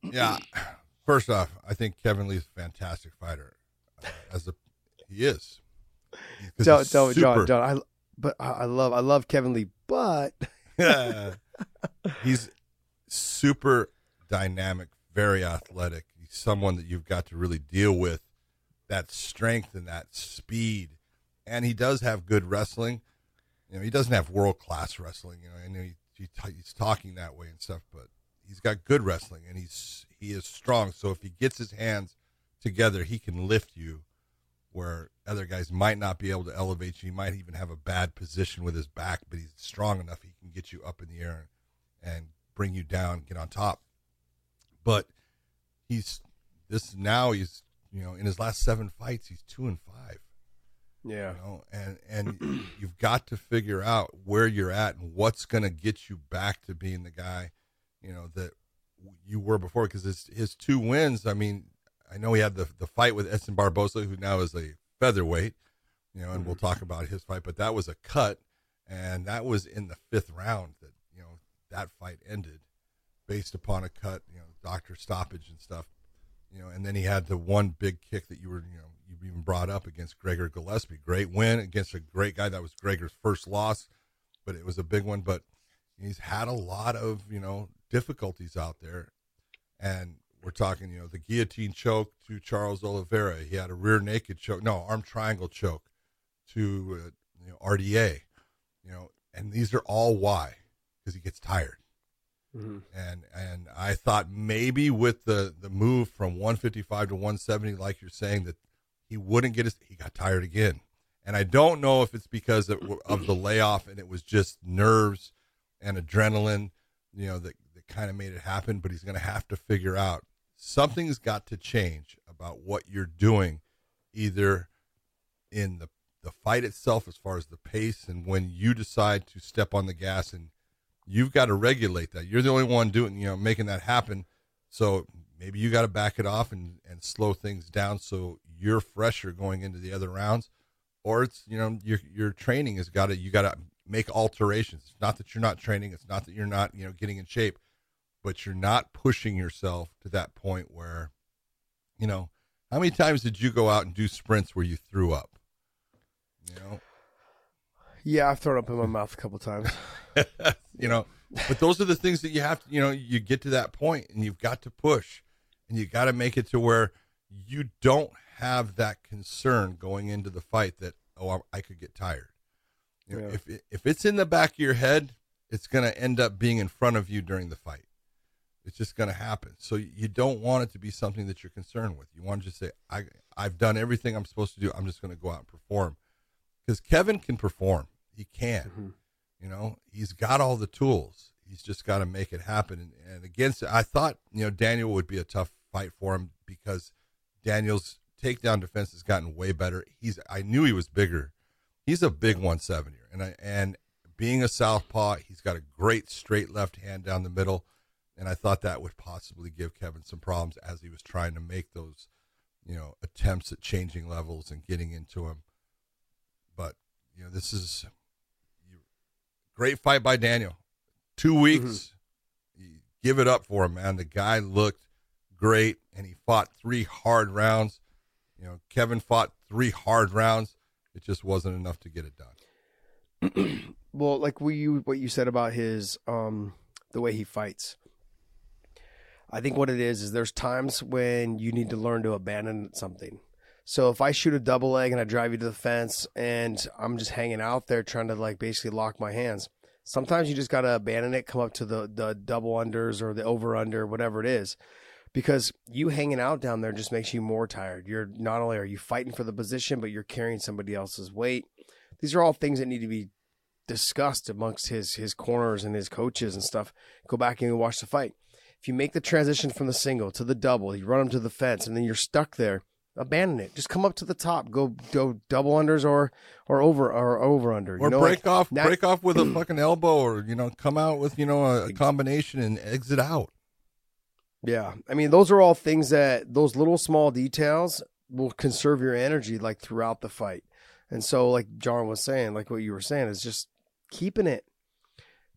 Yeah. First off, I think Kevin Lee's a fantastic fighter. Uh, as a he is. Don't, don't, John, John. I, but I love, I love Kevin Lee, but he's super dynamic, very athletic. He's someone that you've got to really deal with that strength and that speed. And he does have good wrestling. You know, he doesn't have world class wrestling. You know, I know he, he, he's talking that way and stuff, but he's got good wrestling and he's he is strong. So if he gets his hands together, he can lift you where other guys might not be able to elevate you. He might even have a bad position with his back, but he's strong enough he can get you up in the air and bring you down, get on top but he's this now he's you know in his last seven fights he's two and five. Yeah, you know, and and you've got to figure out where you're at and what's going to get you back to being the guy, you know that you were before. Because his his two wins, I mean, I know he had the the fight with Edson Barboza, who now is a featherweight, you know, and mm-hmm. we'll talk about his fight, but that was a cut, and that was in the fifth round that you know that fight ended based upon a cut, you know, doctor stoppage and stuff. You know, and then he had the one big kick that you were, you know, you even brought up against Gregor Gillespie. Great win against a great guy. That was Gregor's first loss, but it was a big one. But he's had a lot of, you know, difficulties out there. And we're talking, you know, the guillotine choke to Charles Oliveira. He had a rear naked choke, no, arm triangle choke to, uh, you know, RDA, you know, and these are all why? Because he gets tired. Mm-hmm. And and I thought maybe with the the move from 155 to 170, like you're saying, that he wouldn't get his. He got tired again, and I don't know if it's because of, of the layoff and it was just nerves and adrenaline, you know, that that kind of made it happen. But he's going to have to figure out something's got to change about what you're doing, either in the the fight itself, as far as the pace, and when you decide to step on the gas and you've got to regulate that. You're the only one doing, you know, making that happen. So maybe you got to back it off and, and slow things down so you're fresher going into the other rounds. Or it's, you know, your, your training has got to, you got to make alterations. It's not that you're not training. It's not that you're not, you know, getting in shape, but you're not pushing yourself to that point where, you know, how many times did you go out and do sprints where you threw up? You know, yeah, I've thrown up in my mouth a couple times. you know, but those are the things that you have to, you know, you get to that point and you've got to push and you got to make it to where you don't have that concern going into the fight that, oh, I, could get tired. You know, yeah. if, if it's in the back of your head, it's going to end up being in front of you during the fight. It's just going to happen. So you don't want it to be something that you're concerned with. You want to just say, I, I've done everything I'm supposed to do. I'm just going to go out and perform. Because Kevin can perform. He can. Mm-hmm. You know, he's got all the tools. He's just got to make it happen. And, and against, I thought, you know, Daniel would be a tough fight for him because Daniel's takedown defense has gotten way better. He's, I knew he was bigger. He's a big 170 and I, and being a southpaw, he's got a great straight left hand down the middle and I thought that would possibly give Kevin some problems as he was trying to make those, you know, attempts at changing levels and getting into him. But you know, this is great fight by Daniel. Two weeks, mm-hmm. give it up for him, man. The guy looked great, and he fought three hard rounds. You know, Kevin fought three hard rounds. It just wasn't enough to get it done. well, like what you what you said about his um the way he fights. I think what it is is there's times when you need to learn to abandon something. So if I shoot a double leg and I drive you to the fence and I'm just hanging out there trying to like basically lock my hands, sometimes you just got to abandon it, come up to the the double unders or the over under, whatever it is. Because you hanging out down there just makes you more tired. You're not only are you fighting for the position, but you're carrying somebody else's weight. These are all things that need to be discussed amongst his his corners and his coaches and stuff. Go back and watch the fight if you make the transition from the single to the double, you run them to the fence, and then you're stuck there. Abandon it. Just come up to the top. Go go double unders or or over or over under. Or know, break like, off now, break off with a fucking elbow, or you know come out with you know a, a combination and exit out. Yeah, I mean those are all things that those little small details will conserve your energy like throughout the fight. And so, like John was saying, like what you were saying, is just keeping it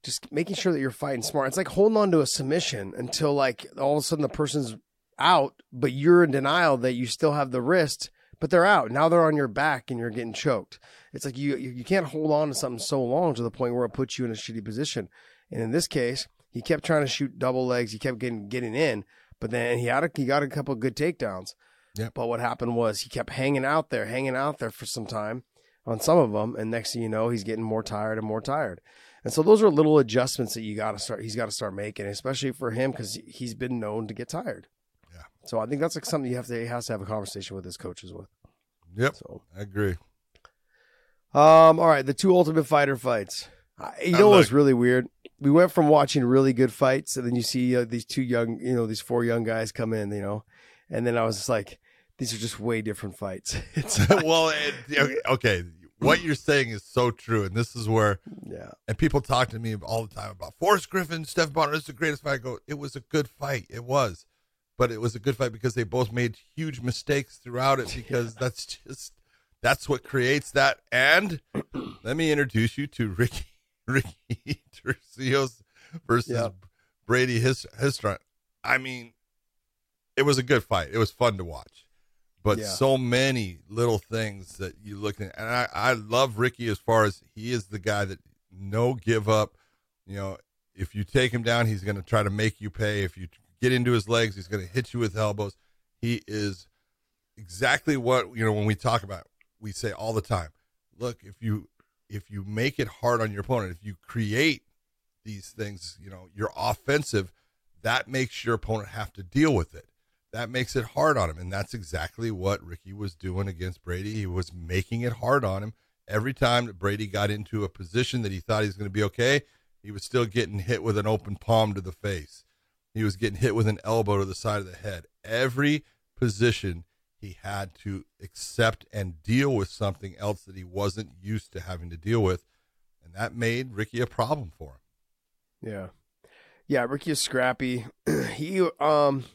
just making sure that you're fighting smart. It's like holding on to a submission until like all of a sudden the person's out, but you're in denial that you still have the wrist, but they're out. Now they're on your back and you're getting choked. It's like you you can't hold on to something so long to the point where it puts you in a shitty position. And in this case, he kept trying to shoot double legs. He kept getting getting in, but then he had a, he got a couple good takedowns. Yeah. But what happened was he kept hanging out there, hanging out there for some time on some of them, and next thing you know, he's getting more tired and more tired. And so those are little adjustments that you got to start. He's got to start making, especially for him because he's been known to get tired. So I think that's like something you have to he has to have a conversation with his coaches with. Yep. So I agree. Um. All right. The two Ultimate Fighter fights. You know what's really weird? We went from watching really good fights, and then you see uh, these two young, you know, these four young guys come in, you know, and then I was just like, these are just way different fights. Like, well, it, okay, what you're saying is so true, and this is where yeah. And people talk to me all the time about Forrest Griffin, Steph Bonner. It's the greatest fight. I go, it was a good fight. It was, but it was a good fight because they both made huge mistakes throughout it. Because yeah. that's just that's what creates that. And let me introduce you to Ricky Ricky Turcios versus yep. Brady his Hiestand. I mean, it was a good fight. It was fun to watch but yeah. so many little things that you look at. And I, I love Ricky as far as he is the guy that no give up. You know, if you take him down, he's going to try to make you pay. If you get into his legs, he's going to hit you with elbows. He is exactly what, you know, when we talk about, we say all the time, look, if you, if you make it hard on your opponent, if you create these things, you know, you're offensive, that makes your opponent have to deal with it that makes it hard on him. And that's exactly what Ricky was doing against Brady. He was making it hard on him. Every time that Brady got into a position that he thought he was going to be okay, he was still getting hit with an open palm to the face. He was getting hit with an elbow to the side of the head. Every position he had to accept and deal with something else that he wasn't used to having to deal with. And that made Ricky a problem for him. Yeah. Yeah, Ricky is scrappy. he um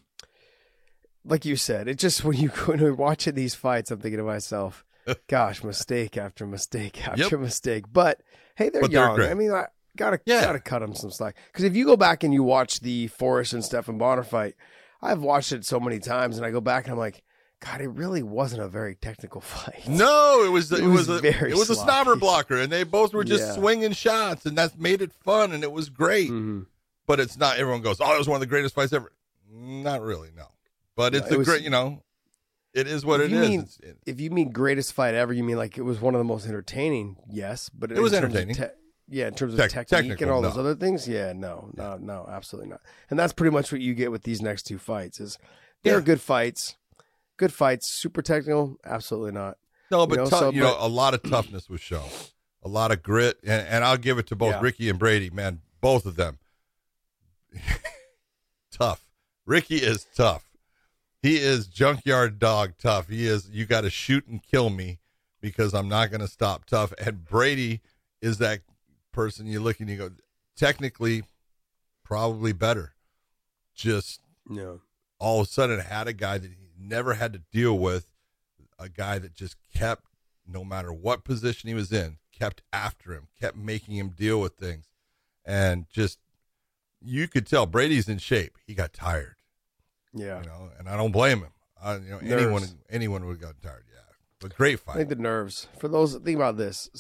like you said, it just when you when you're watching these fights, I'm thinking to myself, gosh, mistake after mistake after yep. mistake. But hey, they're but young. They're I mean, I gotta yeah. gotta cut him some slack. Because if you go back and you watch the Forrest and Stephan Bonner fight, I've watched it so many times, and I go back and I'm like. God, it really wasn't a very technical fight. No, it was it, it was, was, a very it was sloppy. a snobber blocker, and they both were just yeah. swinging shots, and that made it fun, and it was great. Mm-hmm. But it's not. Everyone goes, "Oh, it was one of the greatest fights ever." Not really, no. But it's no, a great, you know, it is what it is. Mean, if you mean greatest fight ever, you mean like it was one of the most entertaining? Yes, but it was entertaining. Te- yeah, in terms of Tec- technique and all those other things, yeah, no, no, no, absolutely not. And that's pretty much what you get with these next two fights. Is they're Yeah. good fights, good fights, super technical, absolutely not. No, but know, tou- so- you know, a lot of toughness was shown, a lot of grit, and, and I'll give it to both Yeah. Ricky and Brady. Man, both of them tough. Ricky is tough. He is junkyard dog tough. He is. You got to shoot and kill me because I'm not going to stop tough. And Brady is that person you look and you go, technically, probably better. Just No, all of a sudden had a guy that he never had to deal with, a guy that just kept, no matter what position he was in, kept after him, kept making him deal with things. And just, you could tell Brady's in shape. He got tired, yeah, you know, and I don't blame him. I, you know, anyone, Nerves. anyone would have gotten tired. Yeah. But great fight. I think the nerves for those. Think about this: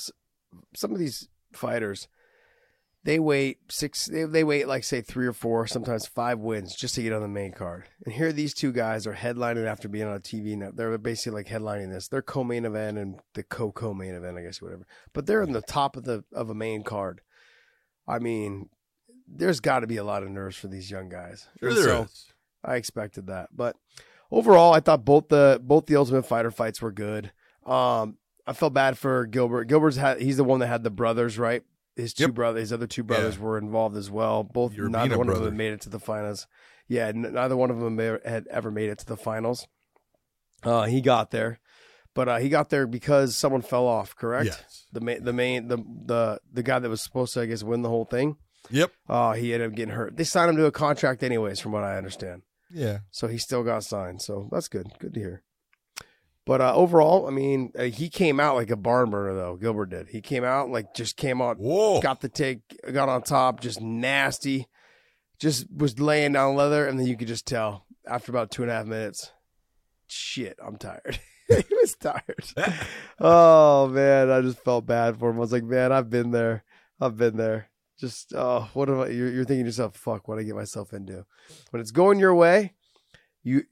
some of these fighters, they wait six. They, they wait like say three or four, sometimes five wins just to get on the main card. And here, these two guys are headlining after being on a TV. Now they're basically like headlining this. They're co-main event and the co-co-main event, I guess, whatever. But they're in the top of the of a main card. I mean, there's got to be a lot of nerves for these young guys. Sure, And there so- is. I expected that, but overall, I thought both the both the Ultimate Fighter fights were good. Um, I felt bad for Gilbert. Gilbert's had he's the one that had the brothers, right? His two Yep. brothers, his other two brothers Yeah. were involved as well. Both neither one of them made it to the finals. Yeah, n- neither one of them had ever made it to the finals. Uh, he got there, but uh, he got there because someone fell off. Correct? Yes. The main, the main, the the the guy that was supposed to, I guess, win the whole thing. Yep. Uh, he ended up getting hurt. They signed him to a contract anyways, from what I understand. Yeah. So he still got signed. So that's good. Good to hear. But uh, overall, I mean, uh, he came out like a barn burner, though. Gilbert did. He came out like just came out, Whoa. got the take, got on top, just nasty, just was laying down leather, and then you could just tell after about two and a half minutes, shit, I'm tired. he was tired. oh man, I just felt bad for him. I was like, man, I've been there. I've been there. Just oh, what am I? You're, you're thinking to yourself, fuck, what I get myself into. When it's going your way, you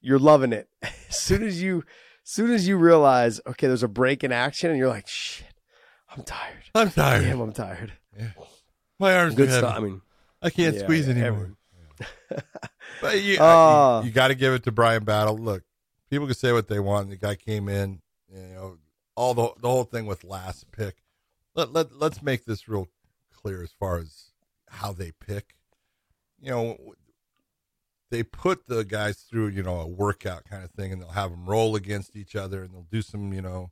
you're loving it. As soon as you, as soon as you realize, okay, there's a break in action, and you're like, shit, I'm tired. I'm tired. Damn, I'm tired. My arms Good stuff. I mean, I can't Yeah, squeeze yeah, anymore. But you, Ah. you, got to give it to Bryan Battle. Look, people can say what they want. The guy came in, you know, all the the whole thing with last pick. Let let let's make this real clear as far as how they pick. You know, they put the guys through, you know, a workout kind of thing, and they'll have them roll against each other, and they'll do some, you know,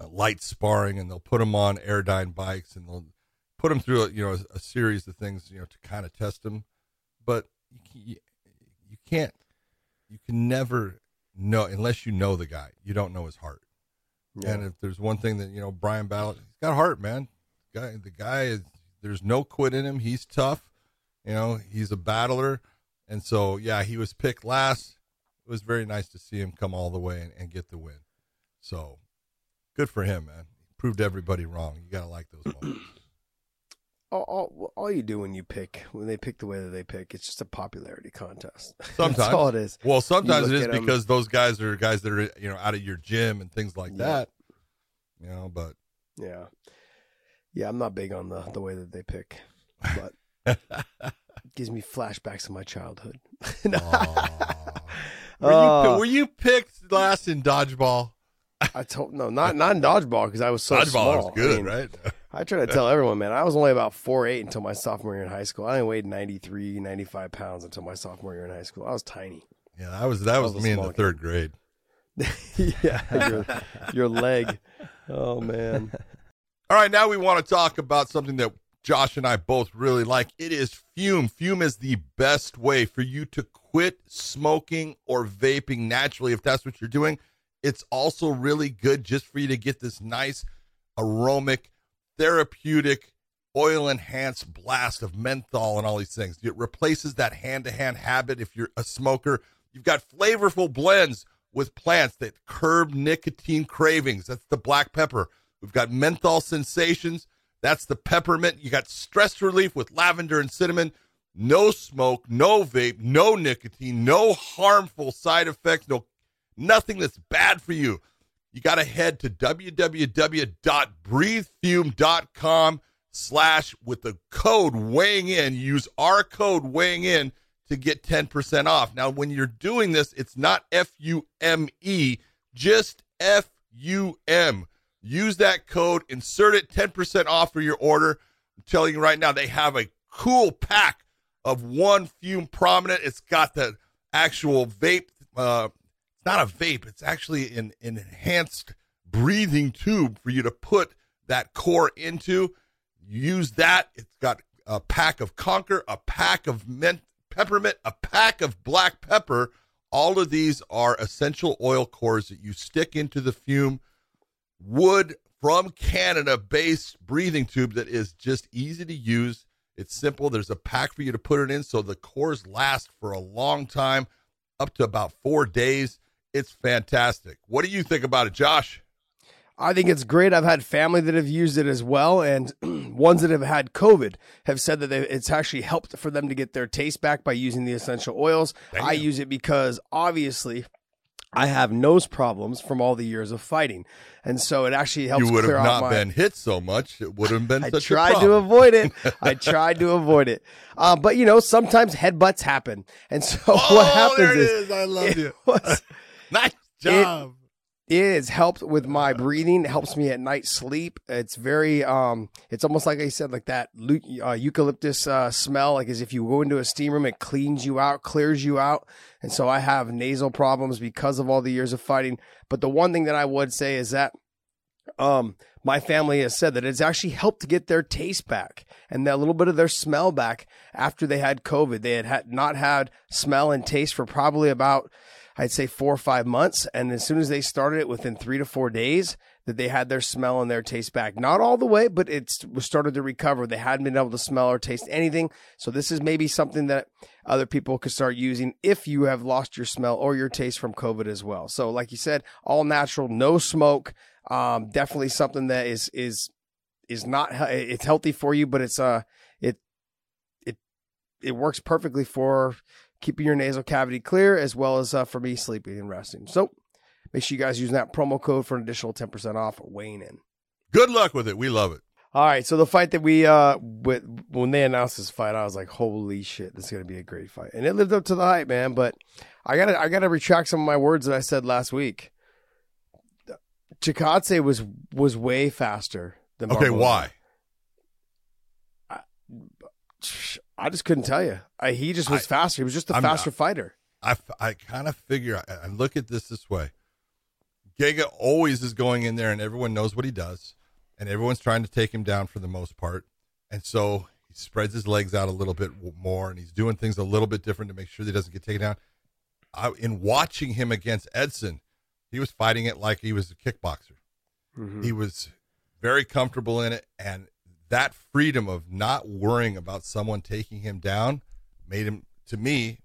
uh, light sparring, and they'll put them on Airdyne bikes, and they'll put them through, a, you know, a, a series of things, you know, to kind of test them. But you, you can't, you can never know unless you know the guy. You don't know his heart. yeah. And if there's one thing that you know, Bryan Battle, he's got heart, man. Guy, the guy is. There's no quit in him. He's tough. You know, he's a battler, and so yeah, he was picked last. It was very nice to see him come all the way and, and get the win. So good for him, man. Proved everybody wrong. You gotta like those moments. all, all, all you do when you pick, when they pick the way that they pick, it's just a popularity contest. Sometimes. That's all it is. Well, sometimes it is look is because those guys are guys that are you know out of your gym and things like Yeah. that. You know, but Yeah. Yeah, I'm not big on the, the way that they pick, but it gives me flashbacks of my childhood. No. Were, you, Uh, were you picked last in dodgeball? I told no, not not in dodgeball because I was so dodgeball small. was good, I mean, right? I try to tell everyone, man, I was only about four eight until my sophomore year in high school. I only weighed 93, 95 pounds until my sophomore year in high school. I was tiny. Yeah, that was that was was me in the kid. third grade. yeah, your, your leg. Oh man. All right, now we want to talk about something that Josh and I both really like. It is Fume. Fume is the best way for you to quit smoking or vaping naturally if that's what you're doing. It's also really good just for you to get this nice aromatic, therapeutic, oil enhanced blast of menthol and all these things. It replaces that hand to hand habit if you're a smoker. You've got flavorful blends with plants that curb nicotine cravings. That's the black pepper. We've got menthol sensations. That's the peppermint. You got stress relief with lavender and cinnamon. No smoke, no vape, no nicotine, no harmful side effects, no nothing that's bad for you. you got to head to www.breathefume.com slash with the code weighing in. Use our code weighing in to get 10% off. Now, when you're doing this, it's not F U M E, just F U M. Use that code, insert it 10% off for your order. I'm telling you right now, they have a cool pack of one fume prominent. It's got the actual vape. Uh, it's not a vape, it's actually an, an enhanced breathing tube for you to put that core into. Use that. It's got a pack of Conquer, a pack of mint peppermint, a pack of black pepper. All of these are essential oil cores that you stick into the fume wood from Canada based breathing tube that is just easy to use. It's simple. There's a pack for you to put it in so the cores last for a long time, up to about four days. It's fantastic. What do you think about it, Josh? I think it's great. I've had family that have used it as well, and ones that have had COVID have said that they, it's actually helped for them to get their taste back by using the essential oils. Damn. I use it because obviously I have nose problems from all the years of fighting, and so it actually helps. You would have not my, been hit so much. It would have been I tried to avoid it. I tried to avoid it. Uh, but you know, sometimes headbutts happen, and so Oh, what happens there it is, is. I love you. was- job. It has helped with my breathing. It helps me at night sleep. It's very, um, it's almost like I said, like that uh, eucalyptus uh, smell. Like as if you go into a steam room, it cleans you out, clears you out. And so I have nasal problems because of all the years of fighting. But the one thing that I would say is that um, my family has said that it's actually helped get their taste back and that little bit of their smell back after they had COVID. They had, had not had smell and taste for probably about, I'd say four or five months. And as soon as they started it within three to four days, that they had their smell and their taste back. Not all the way, but it's started to recover. They hadn't been able to smell or taste anything. So this is maybe something that other people could start using if you have lost your smell or your taste from COVID as well. So like you said, all natural, no smoke. Um, definitely something that is is is not it's healthy for you, but it's uh it it it works perfectly for keeping your nasal cavity clear as well as uh, for me sleeping and resting. So make sure you guys use that promo code for an additional ten percent off. Weighing in. Good luck with it. We love it. All right, so the fight that we uh with, when they announced this fight, I was like, "Holy shit, this is gonna be a great fight," and it lived up to the hype, man. But I gotta I gotta retract some of my words that I said last week. Chikadze was was way faster than Okay, why? I just couldn't tell you. I, he just was I- faster. He was just a I'm- faster fighter. I, I kind of figure I, I look at this this way. Giga always is going in there, and everyone knows what he does, and everyone's trying to take him down for the most part. And so he spreads his legs out a little bit more, and he's doing things a little bit different to make sure that he doesn't get taken down. I, in watching him against Edson, he was fighting it like he was a kickboxer. Mhm. He was very comfortable in it, and that freedom of not worrying about someone taking him down made him, to me,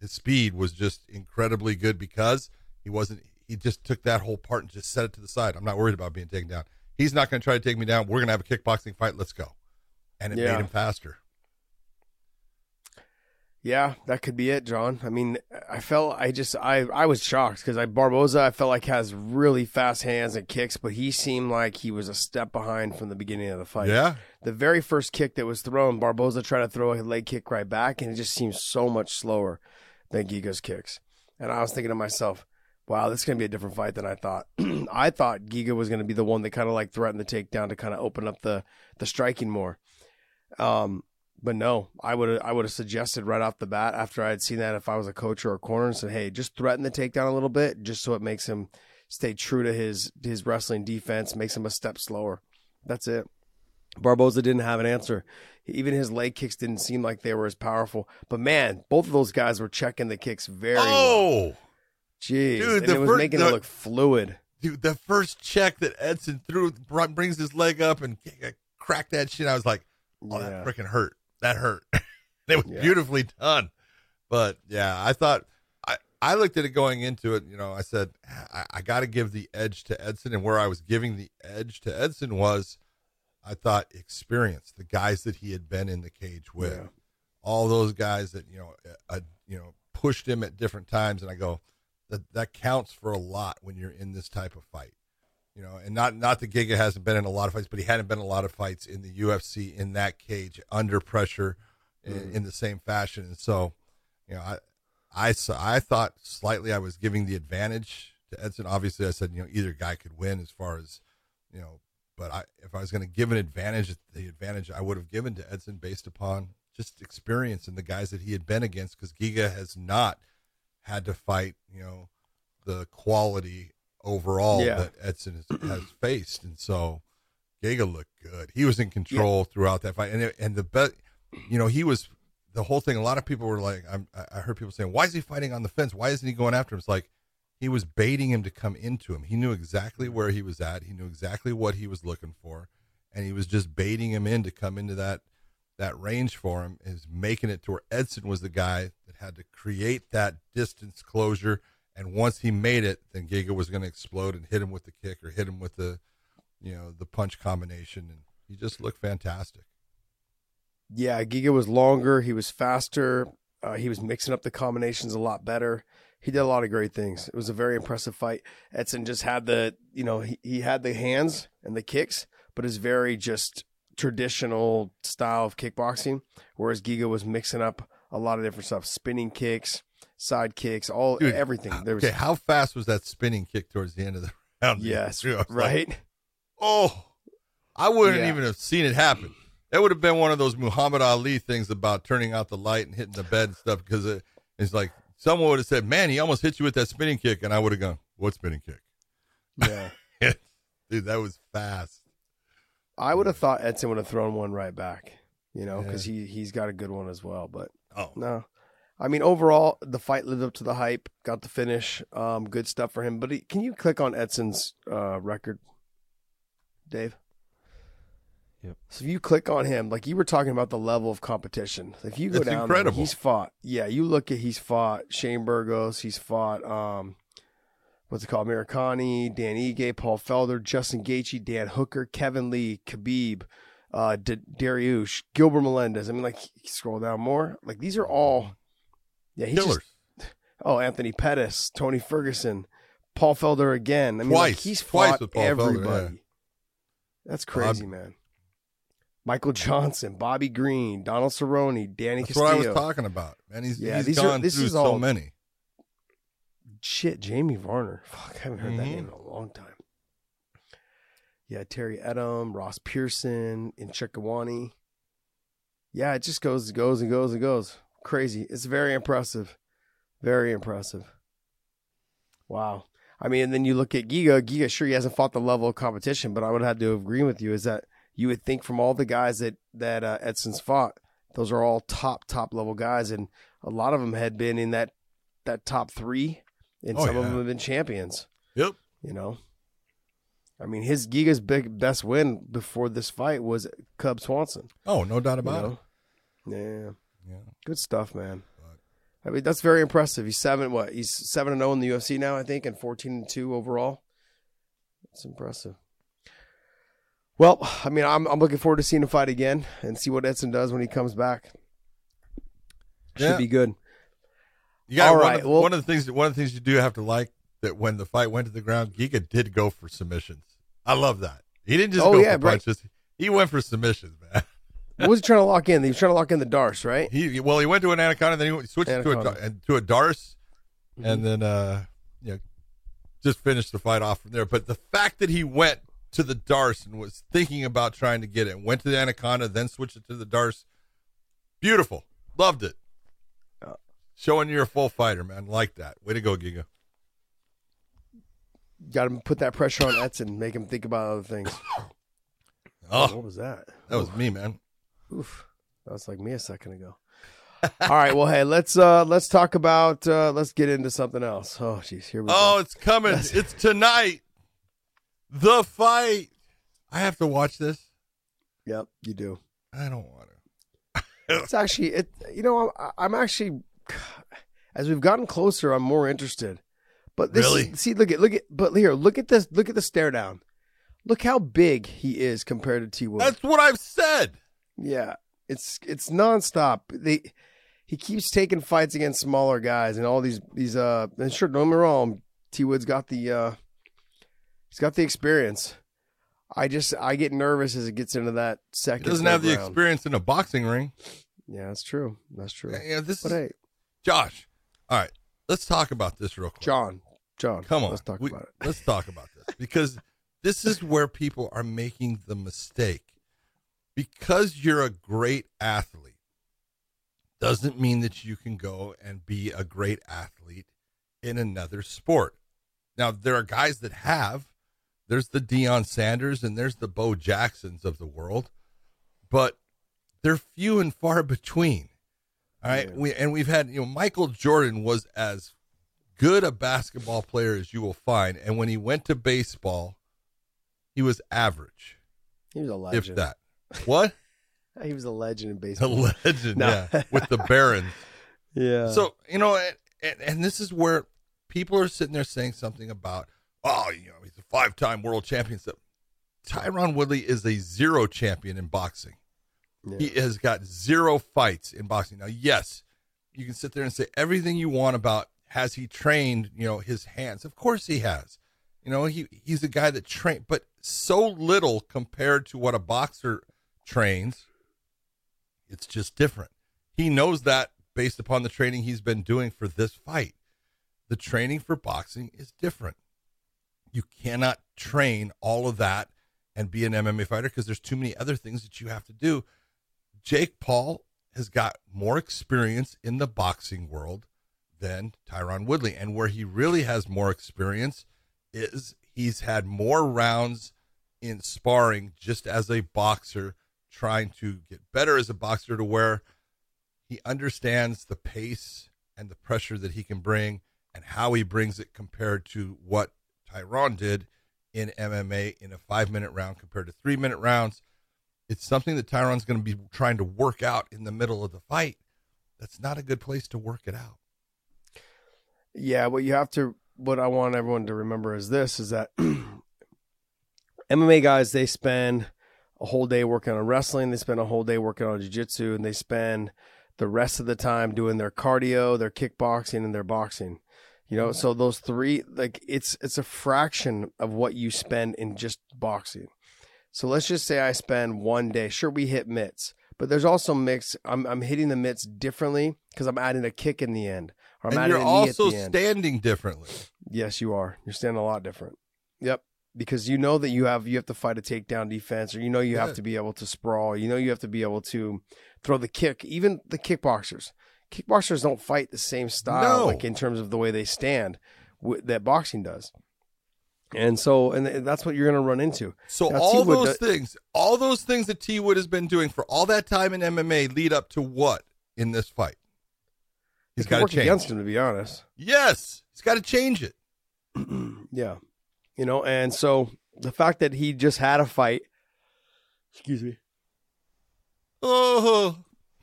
his speed was just incredibly good because he wasn't. He just took that whole part and just set it to the side. I'm not worried about being taken down. He's not going to try to take me down. We're going to have a kickboxing fight. Let's go, and it Yeah. made him faster. Yeah, that could be it, John. I mean, I felt I just I I was shocked because I Barboza I felt like has really fast hands and kicks, but he seemed like he was a step behind from the beginning of the fight. Yeah, The very first kick that was thrown, Barboza tried to throw a leg kick right back, and it just seemed so much slower than Giga's kicks. And I was thinking to myself, wow, this is going to be a different fight than I thought. I thought Giga was going to be the one that kind of like threatened the takedown to kind of open up the, the striking more. Um, but no, I would have I would have suggested right off the bat after I had seen that if I was a coach or a corner and said, hey, just threaten the takedown a little bit, just so it makes him stay true to his his wrestling defense, makes him a step slower. That's it. Barboza didn't have an answer. Even his leg kicks didn't seem like they were as powerful. But man, both of those guys were checking the kicks very well. Oh, Jeez. Dude, it was making the- it look fluid. dude, the first check that Edson threw brings his leg up and Giga uh, cracked that shit. I was like, oh, Yeah. that freaking hurt. That hurt. it was Yeah. beautifully done. But yeah, I thought I, I looked at it going into it. You know, I said I, I got to give the edge to Edson, and where I was giving the edge to Edson was, I thought experience, the guys that he had been in the cage with, Yeah. all those guys that you know, uh, you know, pushed him at different times, and I go, that that counts for a lot when you're in this type of fight. You know, and not not that Giga hasn't been in a lot of fights, but he hadn't been in a lot of fights in the UFC in that cage under pressure in, Mm. in the same fashion. And so, you know, I I saw, I thought slightly I was giving the advantage to Edson. Obviously, I said you know either guy could win as far as you know, but I if I was going to give an advantage, the advantage I would have given to Edson based upon just experience and the guys that he had been against, because Giga has not had to fight you know the quality overall Yeah. that Edson has, has faced, and so Giga looked good. He was in control throughout that fight, and it, and the bet, you know, he was the whole thing. A lot of people were like, I'm, I I heard people saying, "Why is he fighting on the fence? Why isn't he going after him?" It's like he was baiting him to come into him. He knew exactly where he was at. He knew exactly what he was looking for, and he was just baiting him in to come into that that range for him. Is making it to where Edson was the guy that had to create that distance closure. And once he made it, then Giga was going to explode and hit him with the kick or hit him with the, you know, the punch combination, and he just looked fantastic. Yeah, Giga was longer. He was faster. Uh, he was mixing up the combinations a lot better. He did a lot of great things. It was a very impressive fight. Edson just had the, you know, he, he had the hands and the kicks, but it's very just traditional style of kickboxing. Whereas Giga was mixing up a lot of different stuff, spinning kicks, side kicks, all Dude, everything. There was okay, how fast was that spinning kick towards the end of the round? yes, was like, right. oh, I wouldn't Yeah. even have seen it happen. That would have been one of those Muhammad Ali things about turning out the light and hitting the bed and stuff because it, it's like someone would have said, "Man, he almost hit you with that spinning kick," and I would have gone, "What spinning kick?" Yeah. Dude, that was fast. I would have thought Edson would have thrown one right back, you know, because he he's got a good one as well. But Oh, no, I mean overall the fight lived up to the hype. Got the finish, um, good stuff for him. But he, can you click on Edson's uh, record, Dave? Yep. So if you click on him, like you were talking about the level of competition. If you go It's down, there, he's fought. Yeah, you look at he's fought Shane Burgos. He's fought. Um, what's it called? Americani, Dan Ige, Paul Felder, Justin Gaethje, Dan Hooker, Kevin Lee, Khabib, uh, D- Dariush, Gilbert Melendez. I mean, like scroll down more. Like these are all, yeah, he's killers. just oh Anthony Pettis, Tony Ferguson, Paul Felder again. I mean, like, Twice. he's Twice fought with Paul Felder, everybody. yeah. That's crazy, man. Michael Johnson, Bobby Green, Donald Cerrone, Danny That's Castillo. what I was talking about. Man, he's, Yeah, he's these are- gone this through is so all- many. Shit, Jamie Varner. Fuck, I haven't heard that Mhm. name in a long time. Yeah, Terry Etim, Ross Pearson, in Njokuani. Yeah, it just goes and goes and goes and goes. Crazy. It's very impressive. Very impressive. Wow. I mean, and then you look at Giga. Giga, sure, he hasn't fought the level of competition, but I would have to agree with you is that you would think from all the guys that that uh, Edson's fought, those are all top top level guys, and a lot of them had been in that that top three, and Oh, some of them have been champions. Yep. You know, I mean, his Giga's big best win before this fight was Cub Swanson. Oh, no doubt You about know? It. Yeah. Good stuff, man. But- I mean, that's very impressive. He's seven. What? He's seven and zero in the UFC now, I think, and fourteen and two overall. That's impressive. Well, I mean, I'm I'm looking forward to seeing him fight again and see what Edson does when he comes back. Should Yeah. be good. You got All one, right, of, well- one of the things. One of the things you do have to like that when the fight went to the ground, Giga did go for submissions. I love that. He didn't just Oh, go yeah, for right. punches. He went for submissions, man. What was he trying to lock in? He was trying to lock in the Darce, right? He well, he went to an anaconda, then he went- switched to a Anaconda. and to a Darce, Mm-hmm. and then uh, you know, just finished the fight off from there. But the fact that he went to the Darce and was thinking about trying to get it, went to the anaconda, then switched it to the Darce, beautiful, loved it. Yeah. Showing you're a full fighter, man. Like that. Way to go, Giga. Got to put that pressure on Edson, make him think about other things. Oh, What was that? that was me, man. Oof. That was like me a second ago. All right, well, hey, let's uh let's talk about uh let's get into something else. Oh, jeez, here we Oh, go. Oh, it's coming. It's tonight. The fight. I have to watch this. Yep, you do. I don't want to. It's actually it. You know, I'm, I'm actually as we've gotten closer, I'm more interested. But this Really? see, look at look at but here, look at this. Look at the stare down. Look how big he is compared to T. Wood. That's what I've said. Yeah, it's it's nonstop. They he keeps taking fights against smaller guys and all these these uh and sure don't me wrong T Wood's got the uh he's got the experience I just I get nervous as it gets into that second He doesn't have the experience in a boxing ring. yeah that's true that's true Yeah, this but is hey Josh. All right, let's talk about this real quick. John John Come on, let's talk We- about it Let's talk about this because this is where people are making the mistake. Because you're a great athlete doesn't mean that you can go and be a great athlete in another sport. Now, there are guys that have. There's the Deion Sanders and there's the Bo Jacksons of the world, but they're few and far between. All right, Yeah. we and we've had you know Michael Jordan was as good a basketball player as you will find, and when he went to baseball, he was average, he was a if legend that. What he was a legend in baseball. a legend, No. yeah, with the Barons. yeah So you know, and, and, and this is where people are sitting there saying something about, oh, you know, he's a five-time world champion. So Tyron Woodley is a zero champion in boxing. Yeah. He has got zero fights in boxing. Now, yes, you can sit there and say everything you want about has he trained, you know, his hands. Of course he has. You know, he he's a guy that trained, but so little compared to what a boxer trains. It's just different. He knows that based upon the training he's been doing for this fight. The training for boxing is different. You cannot train all of that and be an MMA fighter because there's too many other things that you have to do. Jake Paul has got more experience in the boxing world than Tyron Woodley. And where he really has more experience is he's had more rounds in sparring just as a boxer, trying to get better as a boxer to where he understands the pace and the pressure that he can bring and how he brings it compared to what Tyron did in MMA in a five minute round compared to three minute rounds. It's something that Tyron's going to be trying to work out in the middle of the fight. That's not a good place to work it out. Yeah, what you have to, what I want everyone to remember is this: is that MMA guys they spend a whole day working on wrestling, they spend a whole day working on jiu-jitsu, and they spend the rest of the time doing their cardio, their kickboxing, and their boxing. You know, so those three, like it's it's a fraction of what you spend in just boxing. So let's just say I spend one day. Sure, we hit mitts, but there's also mix. I'm I'm hitting the mitts differently because I'm adding a kick in the end. Or I'm and adding you're a knee at also the end. standing differently. Yes, you are. You're standing a lot different. Yep. Because you know that you have you have to fight a takedown defense, or you know you Yeah. have to be able to sprawl. You know you have to be able to throw the kick. Even the kickboxers, kickboxers don't fight the same style, No. like in terms of the way they stand, w- that boxing does. And so, and that's what you're going to run into. So Now, all T-Wood those do- things, all those things that T Wood has been doing for all that time in MMA lead up to what in this fight? he's got to work change. against him, to be honest. Yes, he's got to change it. yeah. You know, and so the fact that he just had a fight, excuse me. Oh,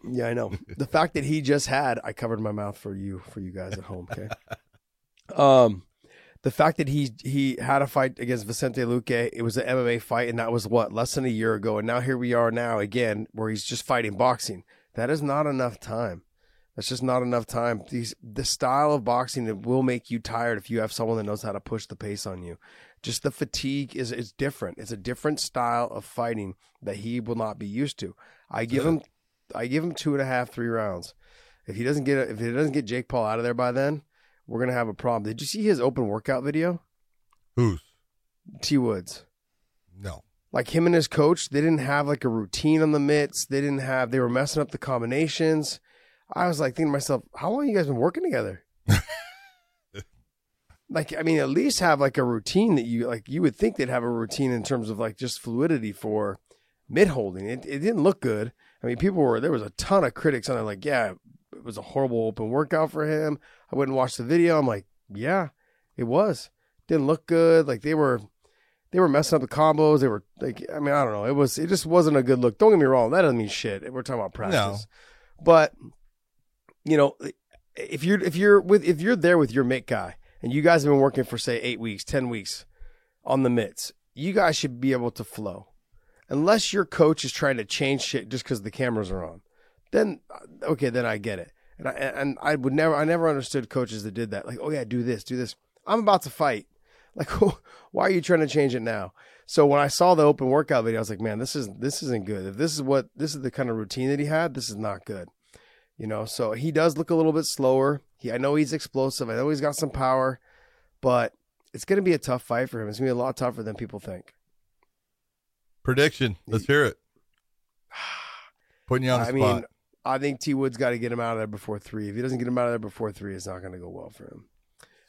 Yeah, I know. the fact that he just had, I covered my mouth for you, for you guys at home. Okay. um, the fact that he he had a fight against Vicente Luque, it was an MMA fight, and that was what less than a year ago, and now here we are now again, where he's just fighting boxing. That is not enough time. That's just not enough time. These the style of boxing it will make you tired if you have someone that knows how to push the pace on you. Just the fatigue is is different. It's a different style of fighting that he will not be used to. I give him I give him two and a half, three rounds. If he doesn't get if he doesn't get Jake Paul out of there by then, we're gonna have a problem. Did you see his open workout video? who's T Woods. no? Like him and his coach, they didn't have like a routine on the mitts. They didn't have they were messing up the combinations. I was like thinking to myself, how long you guys been working together? like, I mean, at least have like a routine that you like you would think they'd have a routine in terms of like just fluidity for mitt holding. It it didn't look good. I mean, people were there was a ton of critics on it, like, yeah, it was a horrible open workout for him. I went and watched the video. I'm like, yeah, it was. Didn't look good. Like they were they were messing up the combos. They were like, I mean, I don't know. It was, it just wasn't a good look. Don't get me wrong. That doesn't mean shit. We're talking about practice, but you know, if you're if you're with if you're there with your mitt guy and you guys have been working for say eight weeks, ten weeks on the mitts, you guys should be able to flow, unless your coach is trying to change shit just because the cameras are on. Then uh, okay, then I get it. And I and I would never I never understood coaches that did that. Like, oh yeah, do this, do this. I'm about to fight. Like, why are you trying to change it now? So when I saw the open workout video, I was like, man, this is this isn't good. If this is what this is the kind of routine that he had, this is not good. You know, so he does look a little bit slower. He I know he's explosive. I know he's got some power, but it's going to be a tough fight for him. It's going to be a lot tougher than people think. Prediction. Let's hear it. Putting you on the I spot. mean, I think T Wood's got to get him out of there before three. If he doesn't get him out of there before three, it's not going to go well for him.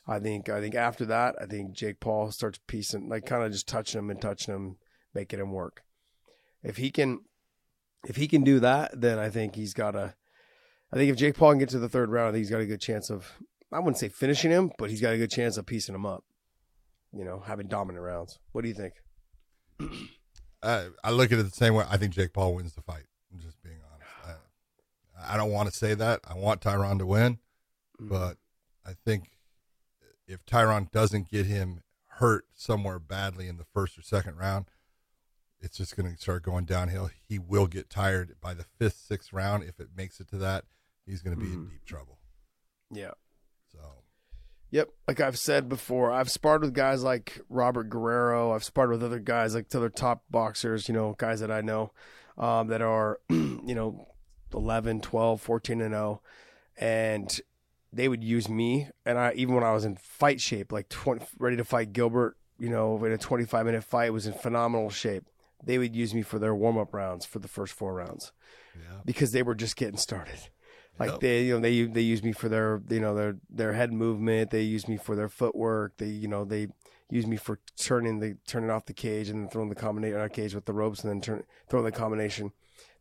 I think. I think after that, I think Jake Paul starts piecing, like kind of just touching him and touching him, making him work. If he can, if he can do that, then I think he's got a. I think if Jake Paul can get to the third round, I think he's got a good chance of. I wouldn't say finishing him, but he's got a good chance of piecing him up. You know, having dominant rounds. What do you think? I, I look at it the same way. I think Jake Paul wins the fight. I'm just being honest. I, I don't want to say that. I want Tyron to win, Mm-hmm. but I think if Tyron doesn't get him hurt somewhere badly in the first or second round, it's just going to start going downhill. He will get tired by the fifth, sixth round. If it makes it to that, he's going to be in deep trouble. Yeah. So Yep. Like I've said before, I've sparred with guys like Robert Guerrero. I've sparred with other guys like other top boxers, you know, guys that I know um, that are, you know, 11, 12, 14 and 0. And they would use me. And I, even when I was in fight shape, like 20, ready to fight Gilbert, you know, in a 25 minute fight, was in phenomenal shape. They would use me for their warm up rounds for the first four rounds yeah, because they were just getting started. Like Yep. they, you know, they they use me for their, you know, their their head movement. They use me for their footwork. They, you know, they use me for turning the turning off the cage and then throwing the combination our uh, cage with the ropes and then turn throwing the combination.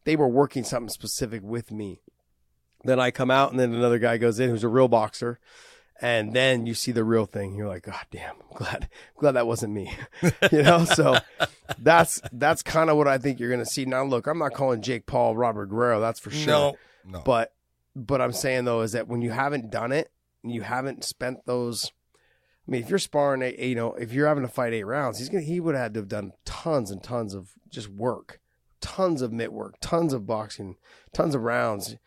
They were working something specific with me. Then I come out and then another guy goes in who's a real boxer. And then you see the real thing. You're like, God damn, I'm glad, glad that wasn't me. you know, so that's that's kind of what I think you're gonna see. Now look, I'm not calling Jake Paul Robert Guerrero, that's for sure. no, no. But but I'm saying though is that when you haven't done it, and you haven't spent those. I mean, if you're sparring, eight, you know, if you're having to fight eight rounds, he's gonna he would have had to have done tons and tons of just work, tons of mitt work, tons of boxing, tons of rounds,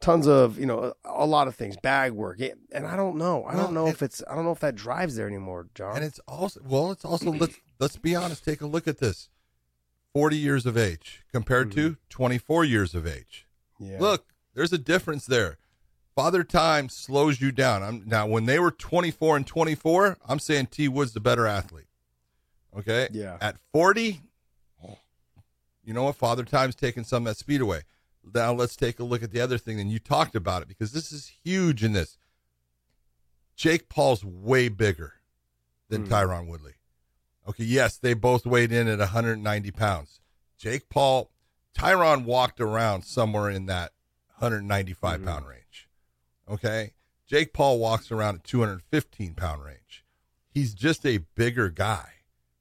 tons of you know a lot of things, bag work, Yeah, and I don't know, I Well, don't know if it's I don't know if that drives there anymore, John. And it's also well, it's also let's let's be honest. Take a look at this: forty years of age compared to mm-hmm. twenty-four years of age. yeah. Look, there's a difference there. Father Time slows you down. I'm now when they were 24 and 24, I'm saying T Wood's the better athlete. Okay? Yeah. At 40, you know what? Father Time's taking some of that speed away. Now let's take a look at the other thing. And you talked about it because this is huge in this. Jake Paul's way bigger than hmm. Tyron Woodley. Okay, yes, they both weighed in at 190 pounds. Jake Paul, Tyron walked around somewhere in that 195 mm-hmm. pound range. Okay, Jake Paul walks around at 215 pound range. He's just a bigger guy,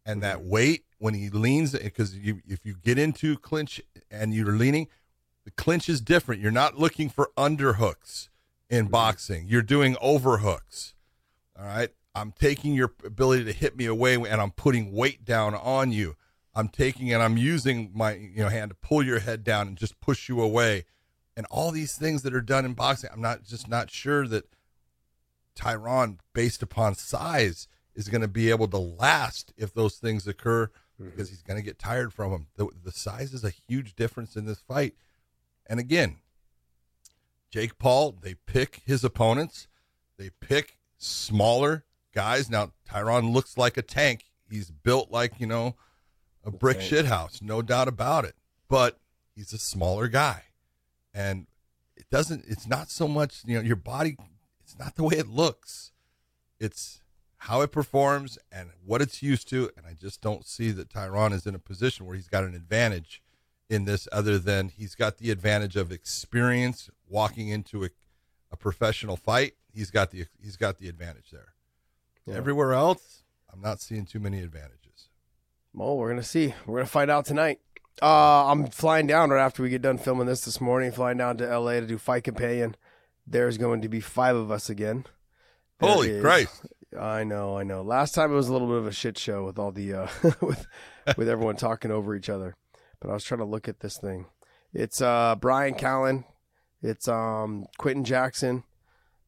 and that mm-hmm. weight when he leans, because you if you get into clinch and you're leaning, the clinch is different. You're not looking for underhooks in mm-hmm. boxing. You're doing overhooks. All right. I'm taking your ability to hit me away and I'm putting weight down on you. I'm taking and I'm using my you know hand to pull your head down and just push you away. And all these things that are done in boxing, I'm not just not sure that Tyron, based upon size, is going to be able to last if those things occur mm-hmm. because he's going to get tired from them. The, the size is a huge difference in this fight. And again, Jake Paul, they pick his opponents. They pick smaller guys. Now, Tyron looks like a tank. He's built like, you know, a brick tank. shit house, no doubt about it. But he's a smaller guy. And it doesn't, it's not so much, you know, your body, it's not the way it looks. It's how it performs and what it's used to. And I just don't see that Tyron is in a position where he's got an advantage in this other than he's got the advantage of experience walking into a, a professional fight. He's got the he's got the advantage there. Yeah. Everywhere else, I'm not seeing too many advantages. Well, we're gonna see. We're gonna find out tonight. Uh, I'm flying down right after we get done filming this this morning. Flying down to LA to do Fight Companion. There's going to be five of us again. There Holy is- Christ! I know, I know. Last time it was a little bit of a shit show with all the uh, with with everyone talking over each other. But I was trying to look at this thing. It's uh, Brian Callen, It's um Quinton Jackson,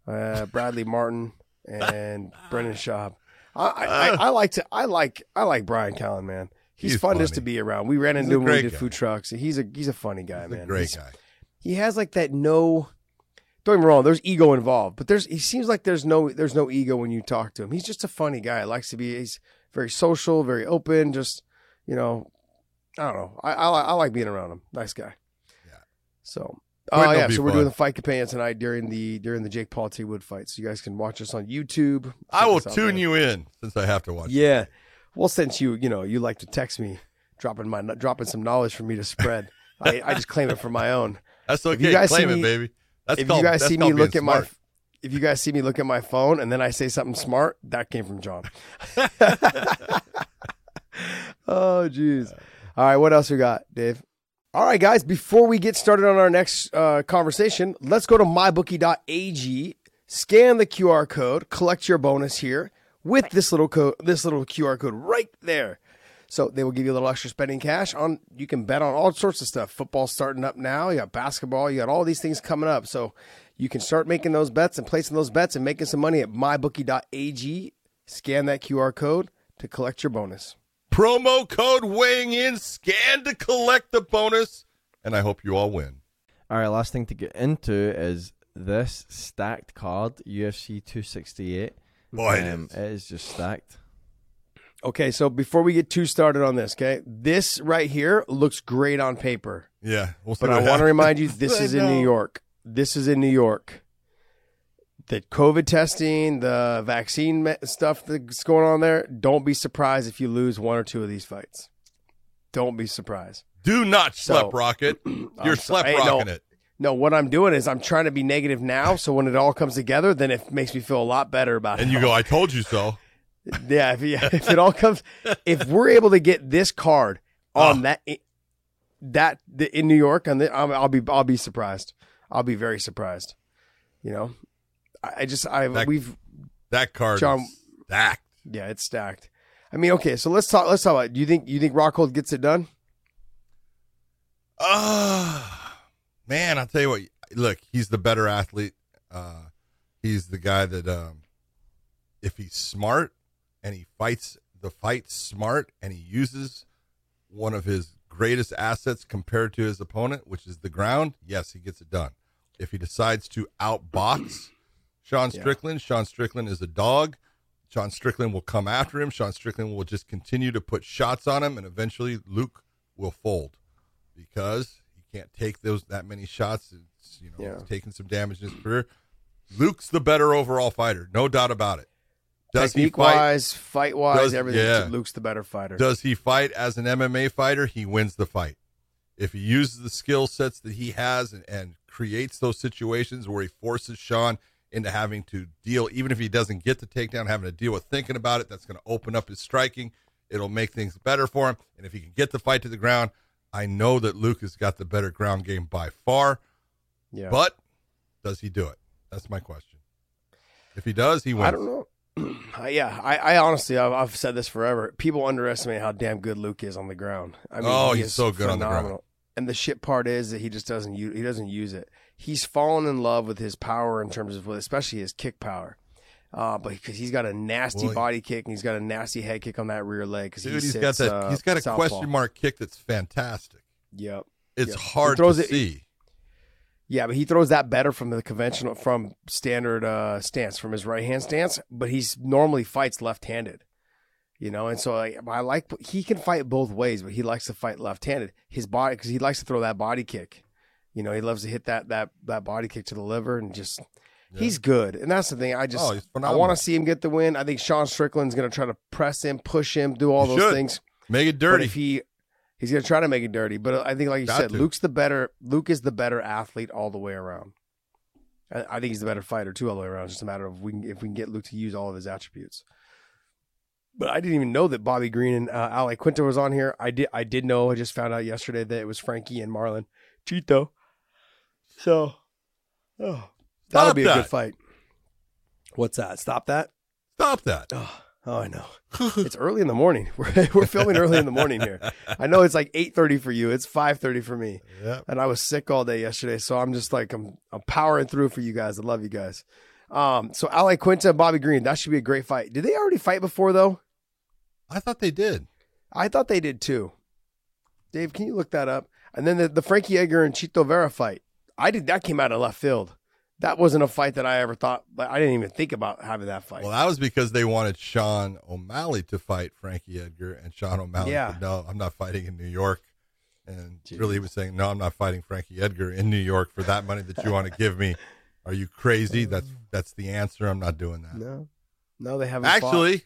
uh, Bradley Martin, and Brendan Schaub. I, I, I, I like to I like I like Brian Callen, man. He's, He's fun just to be around. We ran into him when we did guy. food trucks. He's a he's a funny guy, He's man. a great He's- guy. He has like that no. Don't get me wrong. There's ego involved, but there's he seems like there's no there's no ego when you talk to him. He's just a funny guy. Likes to be. He's very social, very open. Just you know, I don't know. I I, I like being around him. Nice guy. Yeah. So. Oh will yeah, so we're doing the fight companion tonight during the during the Jake Paul T Wood fight. So you guys can watch us on YouTube. I will tune there. you in since I have to watch. Yeah. Well, since you you know you like to text me, dropping my dropping some knowledge for me to spread, I, I just claim it for my own. That's If okay. you guys Claim see it, me- baby. That's if called, you guys see me look at my if you guys see me look at my phone and then I say something smart, that came from John. oh jeez. All right, what else we got, Dave? All right, guys, before we get started on our next uh, conversation, let's go to mybookie.ag, scan the QR code, collect your bonus here with this little code, this little QR code right there. So they will give you a little extra spending cash on. You can bet on all sorts of stuff. Football's starting up now. You got basketball. You got all these things coming up. So you can start making those bets and placing those bets and making some money at mybookie.ag. Scan that QR code to collect your bonus. Promo code weighing in, scan to collect the bonus, and I hope you all win. All right, last thing to get into is this stacked card, UFC 268. Boy, it Um, is. it is just stacked. Okay, so before we get too started on this, okay, this right here looks great on paper, Yeah, we'll but I want to remind you this is in New. York. This is in New York. The COVID testing, the vaccine stuff that's going on there. Don't be surprised if you lose one or two of these fights. Don't be surprised. Do not So- rocket. You're so- slep hey, no. rocking it. No, what I'm doing is I'm trying to be negative now, so when it all comes together, then it makes me feel a lot better about it. And you go, I told you so. Yeah, if, yeah, if it all comes, if we're able to get this card on Oh. that that the, in New York, and I'll, I'll be I'll be surprised. I'll be very surprised. You know, I, I just I That- we've That card John- stacked. yeah, it's stacked. I mean, okay, so let's talk. Let's talk about. Do you think you think Rockhold gets it done? Ah, man, I'll tell you what. Look, he's the better athlete. Uh, he's the guy that, um, if he's smart and he fights the fight smart and he uses one of his greatest assets compared to his opponent, which is the ground, yes, he gets it done. If he decides to outbox Sean Yeah. Strickland, Sean Strickland is a dog. Sean Strickland will come after him. Sean Strickland will just continue to put shots on him, and eventually Luke will fold because can't take those that many shots. It's, you know, Yeah. he's taking some damage in his career. Luke's the better overall fighter, no doubt about it. Does he fight? wise, fight wise, Does- everything. yeah. Luke's the better fighter. Does he fight as an MMA fighter? He wins the fight. If he uses the skill sets that he has and, and creates those situations where he forces Sean into having to deal, even if he doesn't get the takedown, having to deal with thinking about it, that's going to open up his striking. It'll make things better for him. And if he can get the fight to the ground, I know that Luke has got the better ground game by far. yeah, But does he do it? That's my question. If he does, he wins. I don't know. Yeah, I, I honestly, I've, I've said this forever. People underestimate how damn good Luke is on the ground. I mean, Oh, he he's so good on the ground. phenomenal. And the shit part is that he just doesn't use he doesn't use it. He's fallen in love with his power in terms of, especially his kick power. Uh, but because he's got a nasty Well, body kick and he's got a nasty head kick on that rear leg. Because Dude, he he's sits, got that. uh, he's got a southpaw. question mark kick that's fantastic. Yep. It's. He hard to it- see. Yeah, but he throws that better from the conventional, from standard uh, stance, from his right hand stance. But he's normally fights left handed, you know. And so I, I like he can fight both ways, but he likes to fight left handed. His body because he likes to throw that body kick. You know, he loves to hit that that that body kick to the liver and just he's good. And that's the thing. I just Oh, I want to see him get the win. I think Sean Strickland's going to try to press him, push him, do all He those should. things. Make it But dirty. if he he's gonna try to make it dirty, but I think like you Got said, to. Luke's the better. Luke is the better athlete all the way around. I, I think he's the better fighter too all the way around. It's just a matter of we can, if we can get Luke to use all of his attributes. But I didn't even know that Bobby Green and uh, Al Iaquinta was on here. I did. I did know. I just found out yesterday that it was Frankie and Marlon Chito. So, oh, that'll Stop be a good fight. What's that? Stop that. Stop that. Oh, Oh, I know. it's early in the morning. We're, we're filming early in the morning here. I know it's like 8.30 for you. It's 5.30 for me. Yeah. And I was sick all day yesterday. So I'm just like, I'm, I'm powering through for you guys. I love you guys. Um, so Al Iaquinta and Bobby Green, that should be a great fight. Did they already fight before though? I thought they did. I thought they did too. Dave, can you look that up? And then the, the Frankie Edgar and Chito Vera fight. I did that came out of left field. That wasn't a fight that I ever thought. But I didn't even think about having that fight. Well, that was because they wanted Sean O'Malley to fight Frankie Edgar, and Sean O'Malley Yeah. said, "No, I'm not fighting in New York." And Jeez. really, he was saying, "No, I'm not fighting Frankie Edgar in New York for that money that you want to give me. Are you crazy? That's that's the answer. I'm not doing that." no, no, they haven't. fought. Actually,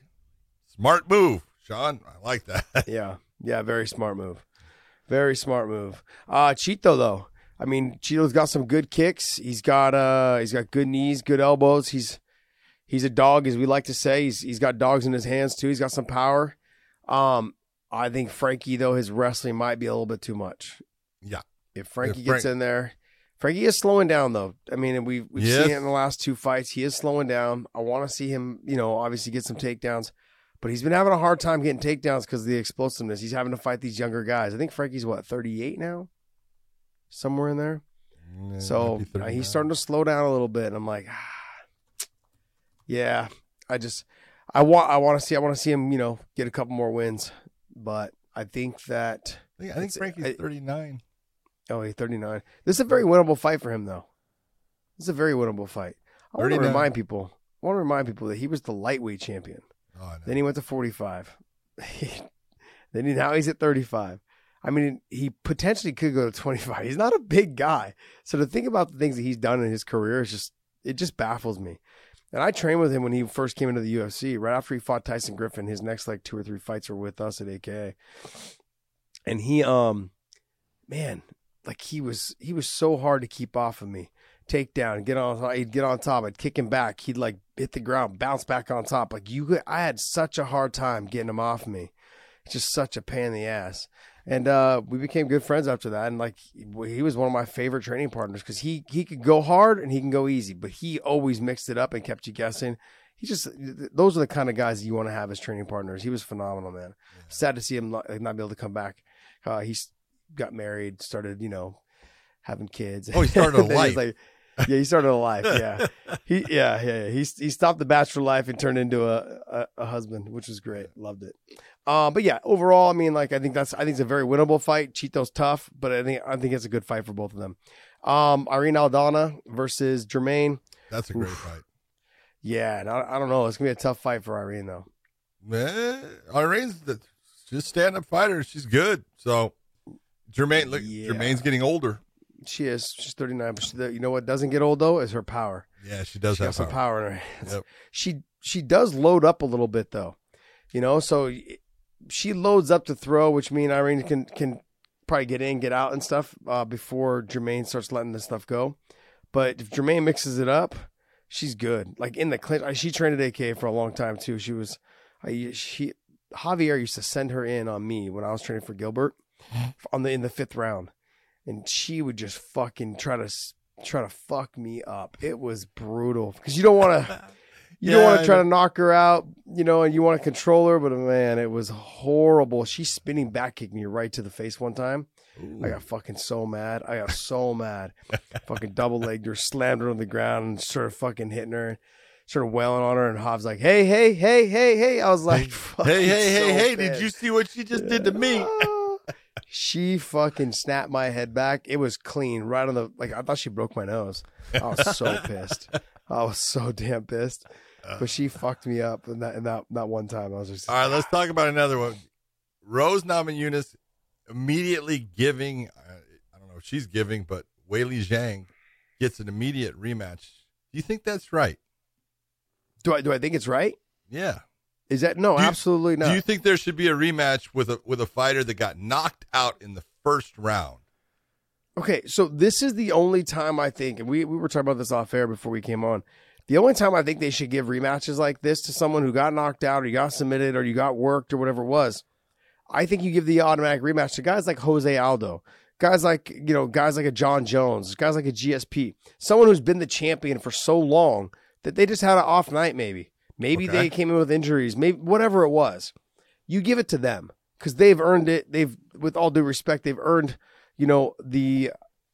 smart move, Sean. I like that. yeah, yeah, very smart move. Very smart move. Uh Chito though. I mean, Chito's got some good kicks. He's got uh he's got good knees, good elbows. He's he's a dog, as we like to say. He's he's got dogs in his hands too. He's got some power. Um, I think Frankie though his wrestling might be a little bit too much. Yeah. If Frankie If gets in there, Frankie is slowing down though. I mean, we've we've Yes. seen it in the last two fights. He is slowing down. I want to see him, you know, obviously get some takedowns. But he's been having a hard time getting takedowns because of the explosiveness. He's having to fight these younger guys. I think Frankie's what, 38 now? Somewhere in there. Yeah, So uh, he's starting to slow down a little bit. And I'm like, ah, yeah, I just, I want, I want to see, I want to see him, you know, get a couple more wins. But I think that, I think, I think Frankie's I- 39. oh, he's 39. This is a very winnable fight for him, though. This is a very winnable fight. I want to remind people, I want to remind people that he was the lightweight champion. Oh. Then he went to 45. then he, now he's at 35. I mean, he potentially could go to 25. He's not a big guy. So to think about the things that he's done in his career is just, it just baffles me. And I trained with him when he first came into the UFC. Right after he fought Tyson Griffin, his next like two or three fights were with us at AKA. And he, um, man, like he was, he was so hard to keep off of me. Take down, get on, he'd get on top. I'd kick him back. He'd like hit the ground, bounce back on top. Like you, could- I had such a hard time getting him off me. It's just such a pain in the ass. And uh, we became good friends after that. And like he was one of my favorite training partners because he he could go hard and he can go easy, but he always mixed it up and kept you guessing. He just those are the kind of guys you want to have as training partners. He was phenomenal, man. Sad to see him not, not be able to come back. Uh, he got married, started you know having kids. Oh, he started a Then he was life. like- yeah, he started a life. Yeah, he yeah yeah, yeah. he he stopped the bachelor life and turned into a, a a husband, which was great. Loved it. Um, but yeah, overall, I mean, like I think that's I think it's a very winnable fight. Chito's tough, but I think I think it's a good fight for both of them. Um, Irene Aldana versus Germaine. That's a great Oof. fight. Yeah, I, I don't know. It's gonna be a tough fight for Irene though. Eh, Irene's the, a stand up fighter. She's good. So Germaine, look, Yeah. Germaine's getting older. She is. She's thirty nine. But she, you know what doesn't get old though is her power. Yeah, she does she have has some power. power in her hands. Yep. She she does load up a little bit though, you know. So she loads up to throw, which mean Irene can can probably get in, get out, and stuff uh, before Germaine starts letting this stuff go. But if Germaine mixes it up, she's good. Like in the clinch, she trained at AK for a long time too. She was, I she Javier used to send her in on me when I was training for Gilbert on the in the fifth round, and she would just fucking try to try to fuck me up. It was brutal because you don't want to. You don't want to try to knock her out, you know, and you want to control her, but man, it was horrible. She spinning back kicked me right to the face one time. I got fucking so mad. I got so mad. fucking double legged her, slammed her on the ground, and started fucking hitting her, and started wailing on her. And Hobbs like, "Hey, hey, hey, hey, hey!" I was like, Hey, hey, hey, so hey! Did you see what she just did to me? She fucking snapped my head back. It was clean, right on the like. I thought she broke my nose. I was so pissed. I was so damn pissed. But she fucked me up in that in that that one time. I was just All right, let's talk about another one. Rose Namajunas immediately giving, uh, I don't know if she's giving, but Weili Zhang gets an immediate rematch. Do you think that's right? do I do I think it's right? Yeah. Is that no? You- absolutely not. Do you think there should be a rematch with a with a fighter that got knocked out in the first round? Okay, so this is the only time I think, and we, we were talking about this off air before we came on. The only time I think they should give rematches like this to someone who got knocked out or you got submitted or you got worked or whatever it was, I think you give the automatic rematch to guys like Jose Aldo, guys like, you know, guys like a John Jones, guys like a GSP, someone who's been the champion for so long that they just had an off night maybe. Maybe Okay. they came in with injuries, maybe whatever it was. You give it to them because they've earned it. They've, with all due respect, they've earned, you know, the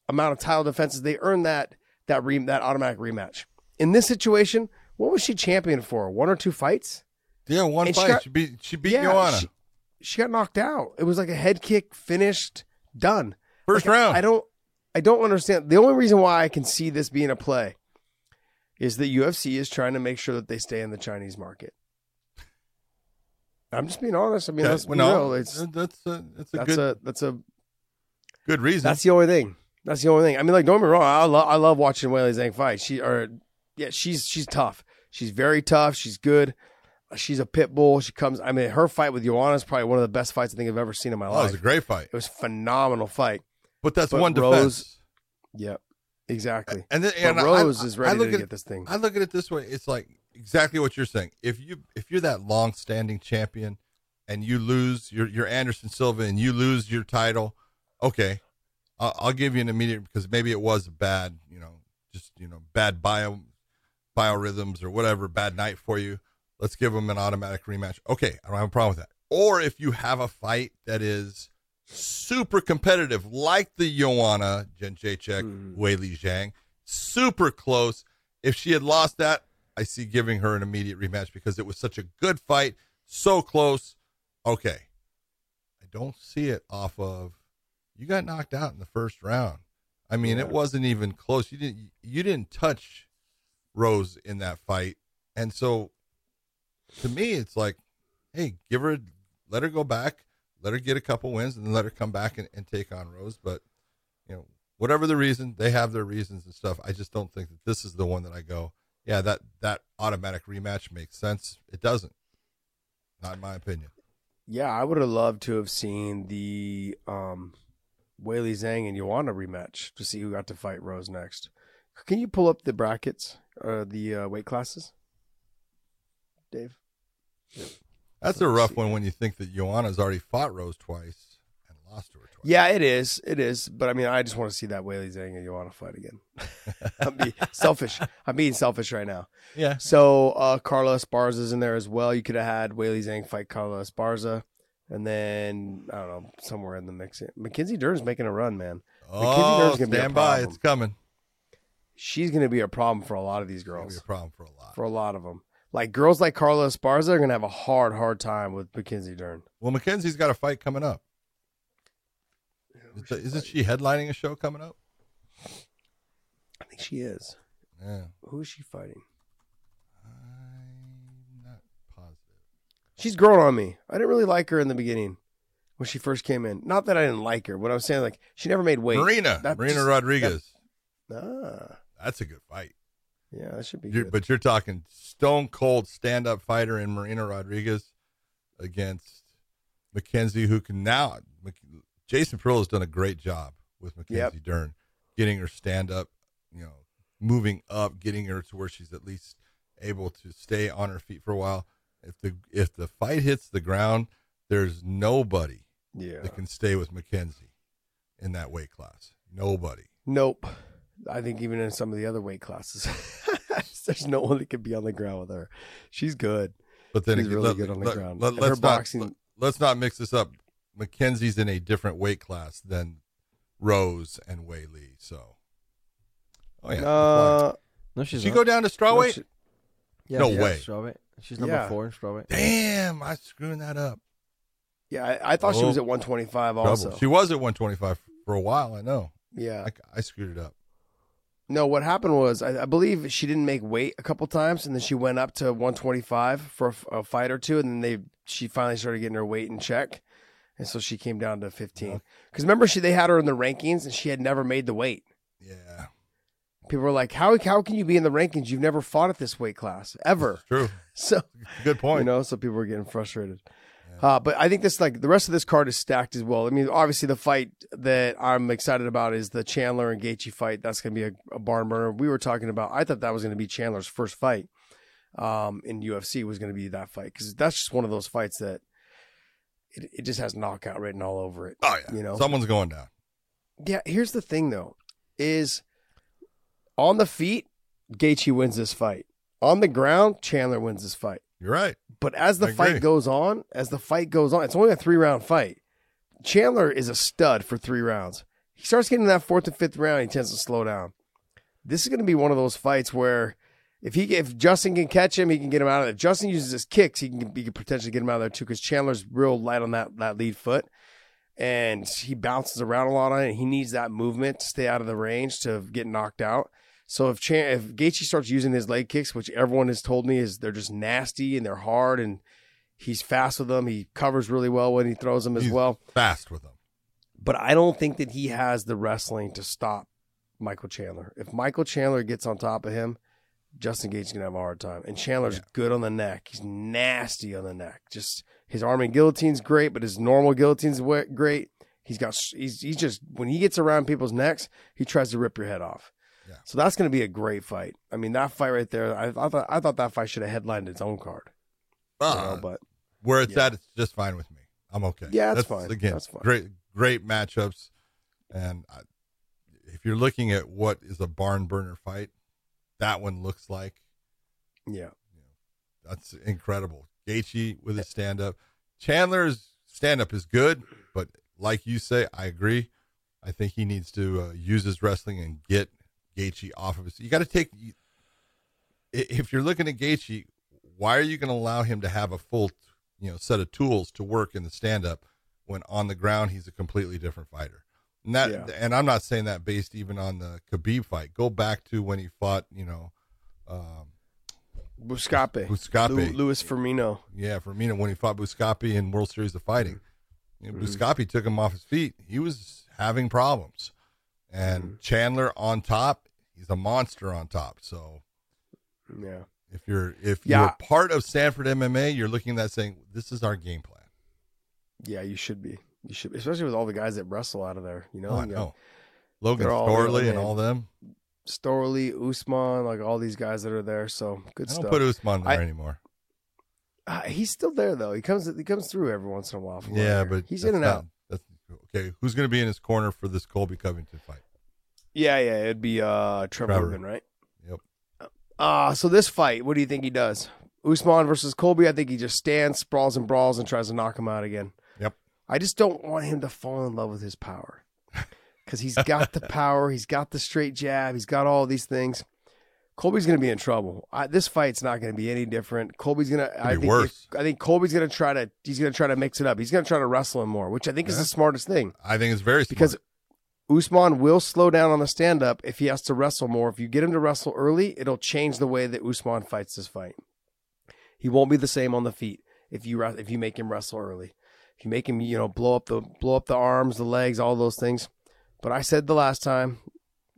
amount of title defenses. They earned that that re, that automatic rematch. In this situation, what was she champion for? One or two fights? Yeah, one And she fight. got- She, beat she beat Yeah, Joanna. She, she got knocked out. It was like a head kick, finished, done. First Like, round. I don't I don't understand. The only reason why I can see this being a play is that UFC is trying to make sure that they stay in the Chinese market. I'm just being honest. I mean, let's well, no, real. It's that's a, that's a that's good a that's a good reason. that's the only thing. That's the only thing. I mean, like don't get me wrong. I love I love watching Weili Zhang fight. She or yeah, she's she's tough. She's very tough. She's good. Uh, she's a pit bull. She comes. I mean, her fight with Joanna is probably one of the best fights I think I've ever seen in my oh, it was a great fight. It was a phenomenal fight. But that's But one Rose- defense. Yep, exactly. And then and Rose I, is I ready look to at, get this thing. I look at it this way: it's like exactly what you're saying. If you if you're that long-standing champion and you lose, you're you're Anderson Silva, and you lose your title, okay, I'll, I'll give you an immediate because maybe it was bad, you know, just you know, bad bio biorhythms or whatever, bad night for you. Let's give them an automatic rematch. Okay, I don't have a problem with that. Or if you have a fight that is super competitive, like the Joanna Jędrzejczyk, Mhm. Weili Zhang, super close. If she had lost that, I see giving her an immediate rematch because it was such a good fight, so close. Okay, I don't see it off of you got knocked out in the first round. I mean, it wasn't even close. You didn't you didn't touch Rose in that fight, and so to me, it's like, hey, give her, let her go back, let her get a couple wins, and then let her come back and, and take on Rose. But you know, whatever the reason, they have their reasons and stuff. I just don't think that this is the one that I go, yeah, that that automatic rematch makes sense. It doesn't, not in my opinion. Yeah, I would have loved to have seen the um, Weili Zhang and Joanna rematch to see who got to fight Rose next. Can you pull up the brackets or the uh, weight classes, Dave? That's a rough one when you think that Joanna's already fought Rose twice and lost to her twice. Yeah, it is. It is. But I mean, I just want to see that Weili Zhang and Joanna fight again. I'm being selfish. I'm being selfish right now. yeah. So uh, Carla Esparza's in there as well. You could have had Weili Zhang fight Carla Esparza. And then, I don't know, somewhere in the mix. Mackenzie Dern's making a run, man. Mackenzie Oh, Dern's gonna be a stand by, it's coming. She's going to be a problem for a lot of these gonna be girls. a problem for a lot. For a lot of them. Like girls like Carla Esparza are going to have a hard, hard time with Mackenzie Dern. Well, Mackenzie's got a fight coming up. Is- Isn't she headlining a show coming up? I think she is. Yeah. Who is she fighting? I'm not positive. She's grown on me. I didn't really like her in the beginning when she first came in. Not that I didn't like her. What I was saying, like, she never made weight. Marina. That Marina just- Rodriguez. Ah, That's a good fight. Yeah, that should be You're, good. but you're talking stone cold stand up fighter in Marina Rodriguez against Mackenzie, who can now. Mc- Jason Pearl has done a great job with Mackenzie Dern, getting her stand up, you know, moving up, getting her to where she's at least able to stay on her feet for a while. If the if the fight hits the ground, there's nobody yeah. that can stay with Mackenzie in that weight class. Nobody. Nope. I think even in some of the other weight classes, there's no one that could be on the ground with her. She's good. But then She's again, really let, good on the let, ground. Let, And her us not boxing- let's not mix this up. Mackenzie's in a different weight class than Rose and Weili. So, oh yeah, Uh, No, did she's she not. go down to strawweight? she- Yeah, No she's way. Strawweight. She's number Yeah. four in strawweight. Damn, I'm screwing that up. yeah, I, I thought she Oh. was at 125 Trouble. also. She was at 125 for a while. I know. yeah. I, I screwed it up. No, what happened was I, I believe she didn't make weight a couple times, and then she went up to 125 for a fight or two, and then they she finally started getting her weight in check, and so she came down to 15. Because remember, she they had her in the rankings, and she had never made the weight. Yeah, People were like, "How how can you be in the rankings? You've never fought at this weight class ever." it's true. So Good point. you know, so people were getting frustrated. Uh, but I think this like the rest of this card is stacked as well. I mean, obviously the fight that I'm excited about is the Chandler and Gaethje fight. That's going to be a, a barn burner. We were talking about. I thought that was going to be Chandler's first fight um, in UFC was going to be that fight because that's just one of those fights that it, it just has knockout written all over it. oh yeah, you know. someone's going down. Yeah, here's the thing though, is on the feet, Gaethje wins this fight. On the ground, Chandler wins this fight. You're right. But as the I agree. fight goes on, as the fight goes on, it's only a three round fight. Chandler is a stud for three rounds. He starts getting that fourth and fifth round, he tends to slow down. This is going to be one of those fights where if he if Justin can catch him, he can get him out of there. If Justin uses his kicks, he can, he can potentially get him out of there too because Chandler's real light on that that lead foot, and he bounces around a lot on it. He needs that movement to stay out of the range to get knocked out. So if Chan- if Gaethje starts using his leg kicks, which everyone has told me is they're just nasty and they're hard, and he's fast with them, he covers really well when he throws them as He's well. Fast with them. But I don't think that he has the wrestling to stop Michael Chandler. If Michael Chandler gets on top of him, Justin Gaethje's gonna have a hard time. And Chandler's Yeah. good on the neck. He's nasty on the neck. Just his arm-in guillotine's great, but his normal guillotine's great. He's got he's he's just when he gets around people's necks, he tries to rip your head off. Yeah. So that's going to be a great fight. I mean, that fight right there, I, I thought I thought that fight should have headlined its own card. you Uh, know, but where it's yeah. at, it's just fine with me. I'm okay. Yeah, that's fine. Again, That's fine. great, great matchups. And I, if you're looking at what is a barn burner fight, that one looks like yeah, that's incredible. Gaethje with his stand up, Chandler's stand up is good, but like you say, I agree. I think he needs to uh, use his wrestling and get Gaethje off of his. You got to take. If you're looking at Gaethje, why are you going to allow him to have a full, you know, set of tools to work in the stand up when on the ground he's a completely different fighter? And that, Yeah. and I'm not saying that based even on the Khabib fight. Go back to when he fought, you know, um, Buscape, Buscape. Luis Firmino. Yeah, Firmino when he fought Buscape in World Series of Fighting. You know, Mhm. Buscape took him off his feet. He was having problems. And Mhm. Chandler on top, he's a monster on top. So Yeah. if you're if Yeah. you're part of Sanford MMA, you're looking at that saying, This is our game plan. Yeah, you should be. You should, be. especially with all the guys that wrestle out of there. You know, Oh, I You know. Logan Storley and all them. Storley, Usman, like all these guys that are there. So good I don't stuff. put Usman there I- anymore. Uh, he's still there though. He comes. He comes through every once in a while. From Yeah, but he's in and not- out. That's okay. Who's gonna be in his corner for this Colby Covington fight? Yeah, yeah. It'd be uh, Trevor, Trevor. Right? Yep. Uh so this fight, what do you think he does? Usman versus Colby. I think he just stands, sprawls, and brawls, and tries to knock him out again. Yep. I just don't want him to fall in love with his power because he's got the power, he's got the straight jab, he's got all these things. Colby's going to be in trouble. I, this fight's not going to be any different. Colby's going to. I be think. worse. I think Colby's going to try to. He's going to try to mix it up. He's going to try to wrestle him more, which I think is the smartest thing I think it's very smart. because Usman will slow down on the stand up if he has to wrestle more. If you get him to wrestle early, it'll change the way that Usman fights this fight. He won't be the same on the feet if you if you make him wrestle early. If you make him, you know, blow up the blow up the arms, the legs, all those things. But I said the last time,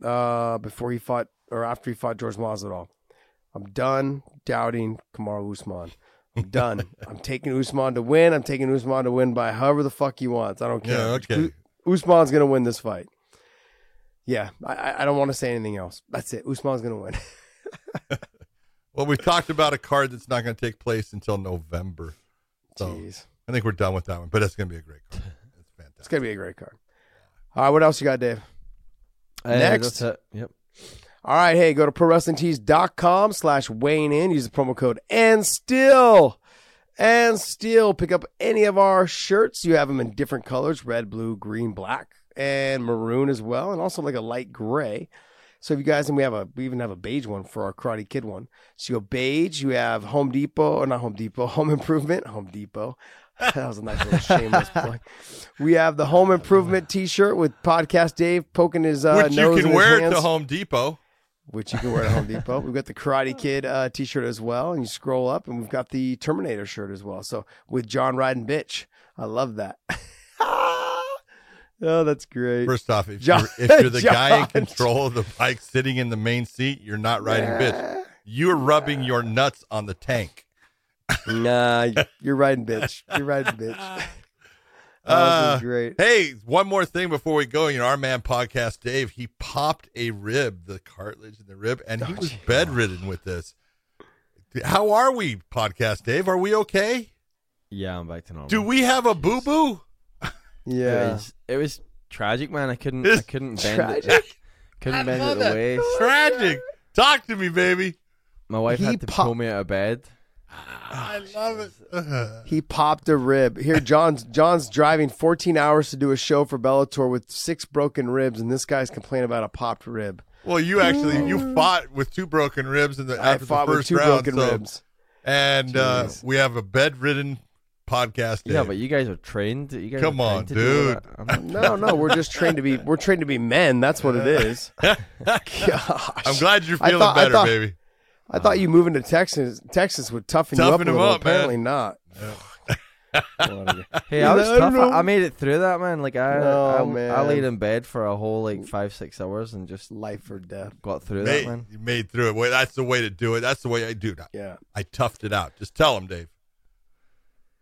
uh, before he fought or after he fought George Masvidal, I'm done doubting Kamaru Usman. I'm done. I'm taking Usman to win. I'm taking Usman to win by however the fuck he wants. I don't care. yeah, okay. Usman's gonna win this fight. Yeah, I- I, I don't want to say anything else. That's it. Usman's gonna win. Well, we've talked about a card that's not going to take place until November. So Jeez, I think we're done with that one, but it's going to be a great card. It's fantastic. it's gonna be a great card. All right, what else you got, Dave? Uh, Next. that's. Yep. All right, hey, go to prowrestlingtees.com slash Wayne in. Use the promo code and still and still pick up any of our shirts. You have them in different colors: red, blue, green, black, and maroon as well, and also like a light gray. So if you guys and we have a we even have a beige one for our Karate Kid one. So you go beige. You have Home Depot or not Home Depot, Home Improvement, Home Depot. that was a nice little shameless plug. We have the Home Improvement T-shirt with Podcast Dave poking his uh, Which you can wear hands to Home Depot. which you can wear at Home Depot. We've got the Karate Kid uh, T-shirt as well, and you scroll up, and we've got the Terminator shirt as well. So with John riding bitch, I love that. Oh, that's great. First off, if, John- you're, if you're the guy in control of the bike sitting in the main seat, you're not riding bitch. You're rubbing your nuts on the tank. Nah, you're riding bitch. You're riding bitch. Oh, Uh, great. Hey, one more thing before we go. You know, our man podcast Dave, he popped a rib, the cartilage in the rib, and he Oh, was gee. bedridden with this. How are we, podcast Dave? Are we okay? Yeah, I'm back to normal. Do we have a boo boo? It Yeah. was, it was tragic, man. I couldn't. It's I couldn't bend it. tragic. Couldn't bend it the waist. Tragic. Talk to me, baby. My wife He had to pop- pull me out of bed. I love it. He popped a rib. Here, John's John's driving 14 hours to do a show for Bellator with six broken ribs, and this guy's complaining about a popped rib. Well, you actually you fought with two broken ribs in the I after fought the with first two round, broken so- ribs. and uh, Jeez. we have a bedridden podcast. Yeah, Dave. but you guys are trained. You guys Come are trained on, to deal with dude. that. I'm No, no, we're just trained to be we're trained to be men. That's what it is. Gosh. I'm glad you're feeling thought- I better, thought- baby. I thought you moving to Texas Texas would toughen, you up a little. up, man. Apparently not. Hey, I was I tough. know. I, I made it through that, man. Like I, Oh, I, I laid in bed for a whole like five, six hours and just Life or death. got through Made, that, man. you made through it. Well, that's the way to do it. That's the way I do it. Yeah. I toughed it out. Just tell him, Dave.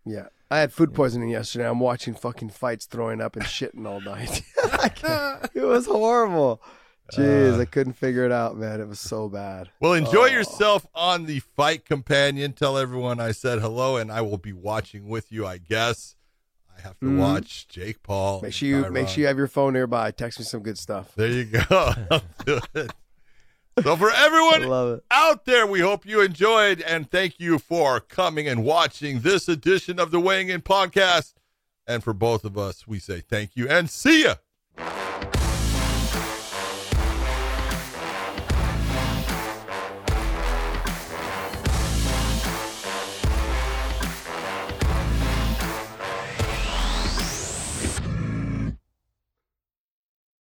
Yeah. I had food poisoning yesterday. I'm watching fucking fights, throwing up and shitting all night. it was horrible. Jeez, I couldn't figure it out, man. It was so bad. Well, enjoy Oh. yourself on the Fight Companion. Tell everyone I said hello, and I will be watching with you. I guess I have to Mhm. watch Jake Paul. Make sure you Tyron. make sure you have your phone nearby. Text me some good stuff. There you go. I'll do it. So for everyone out there, we hope you enjoyed and thank you for coming and watching this edition of the Weighing In Podcast. And for both of us, we say thank you and see ya.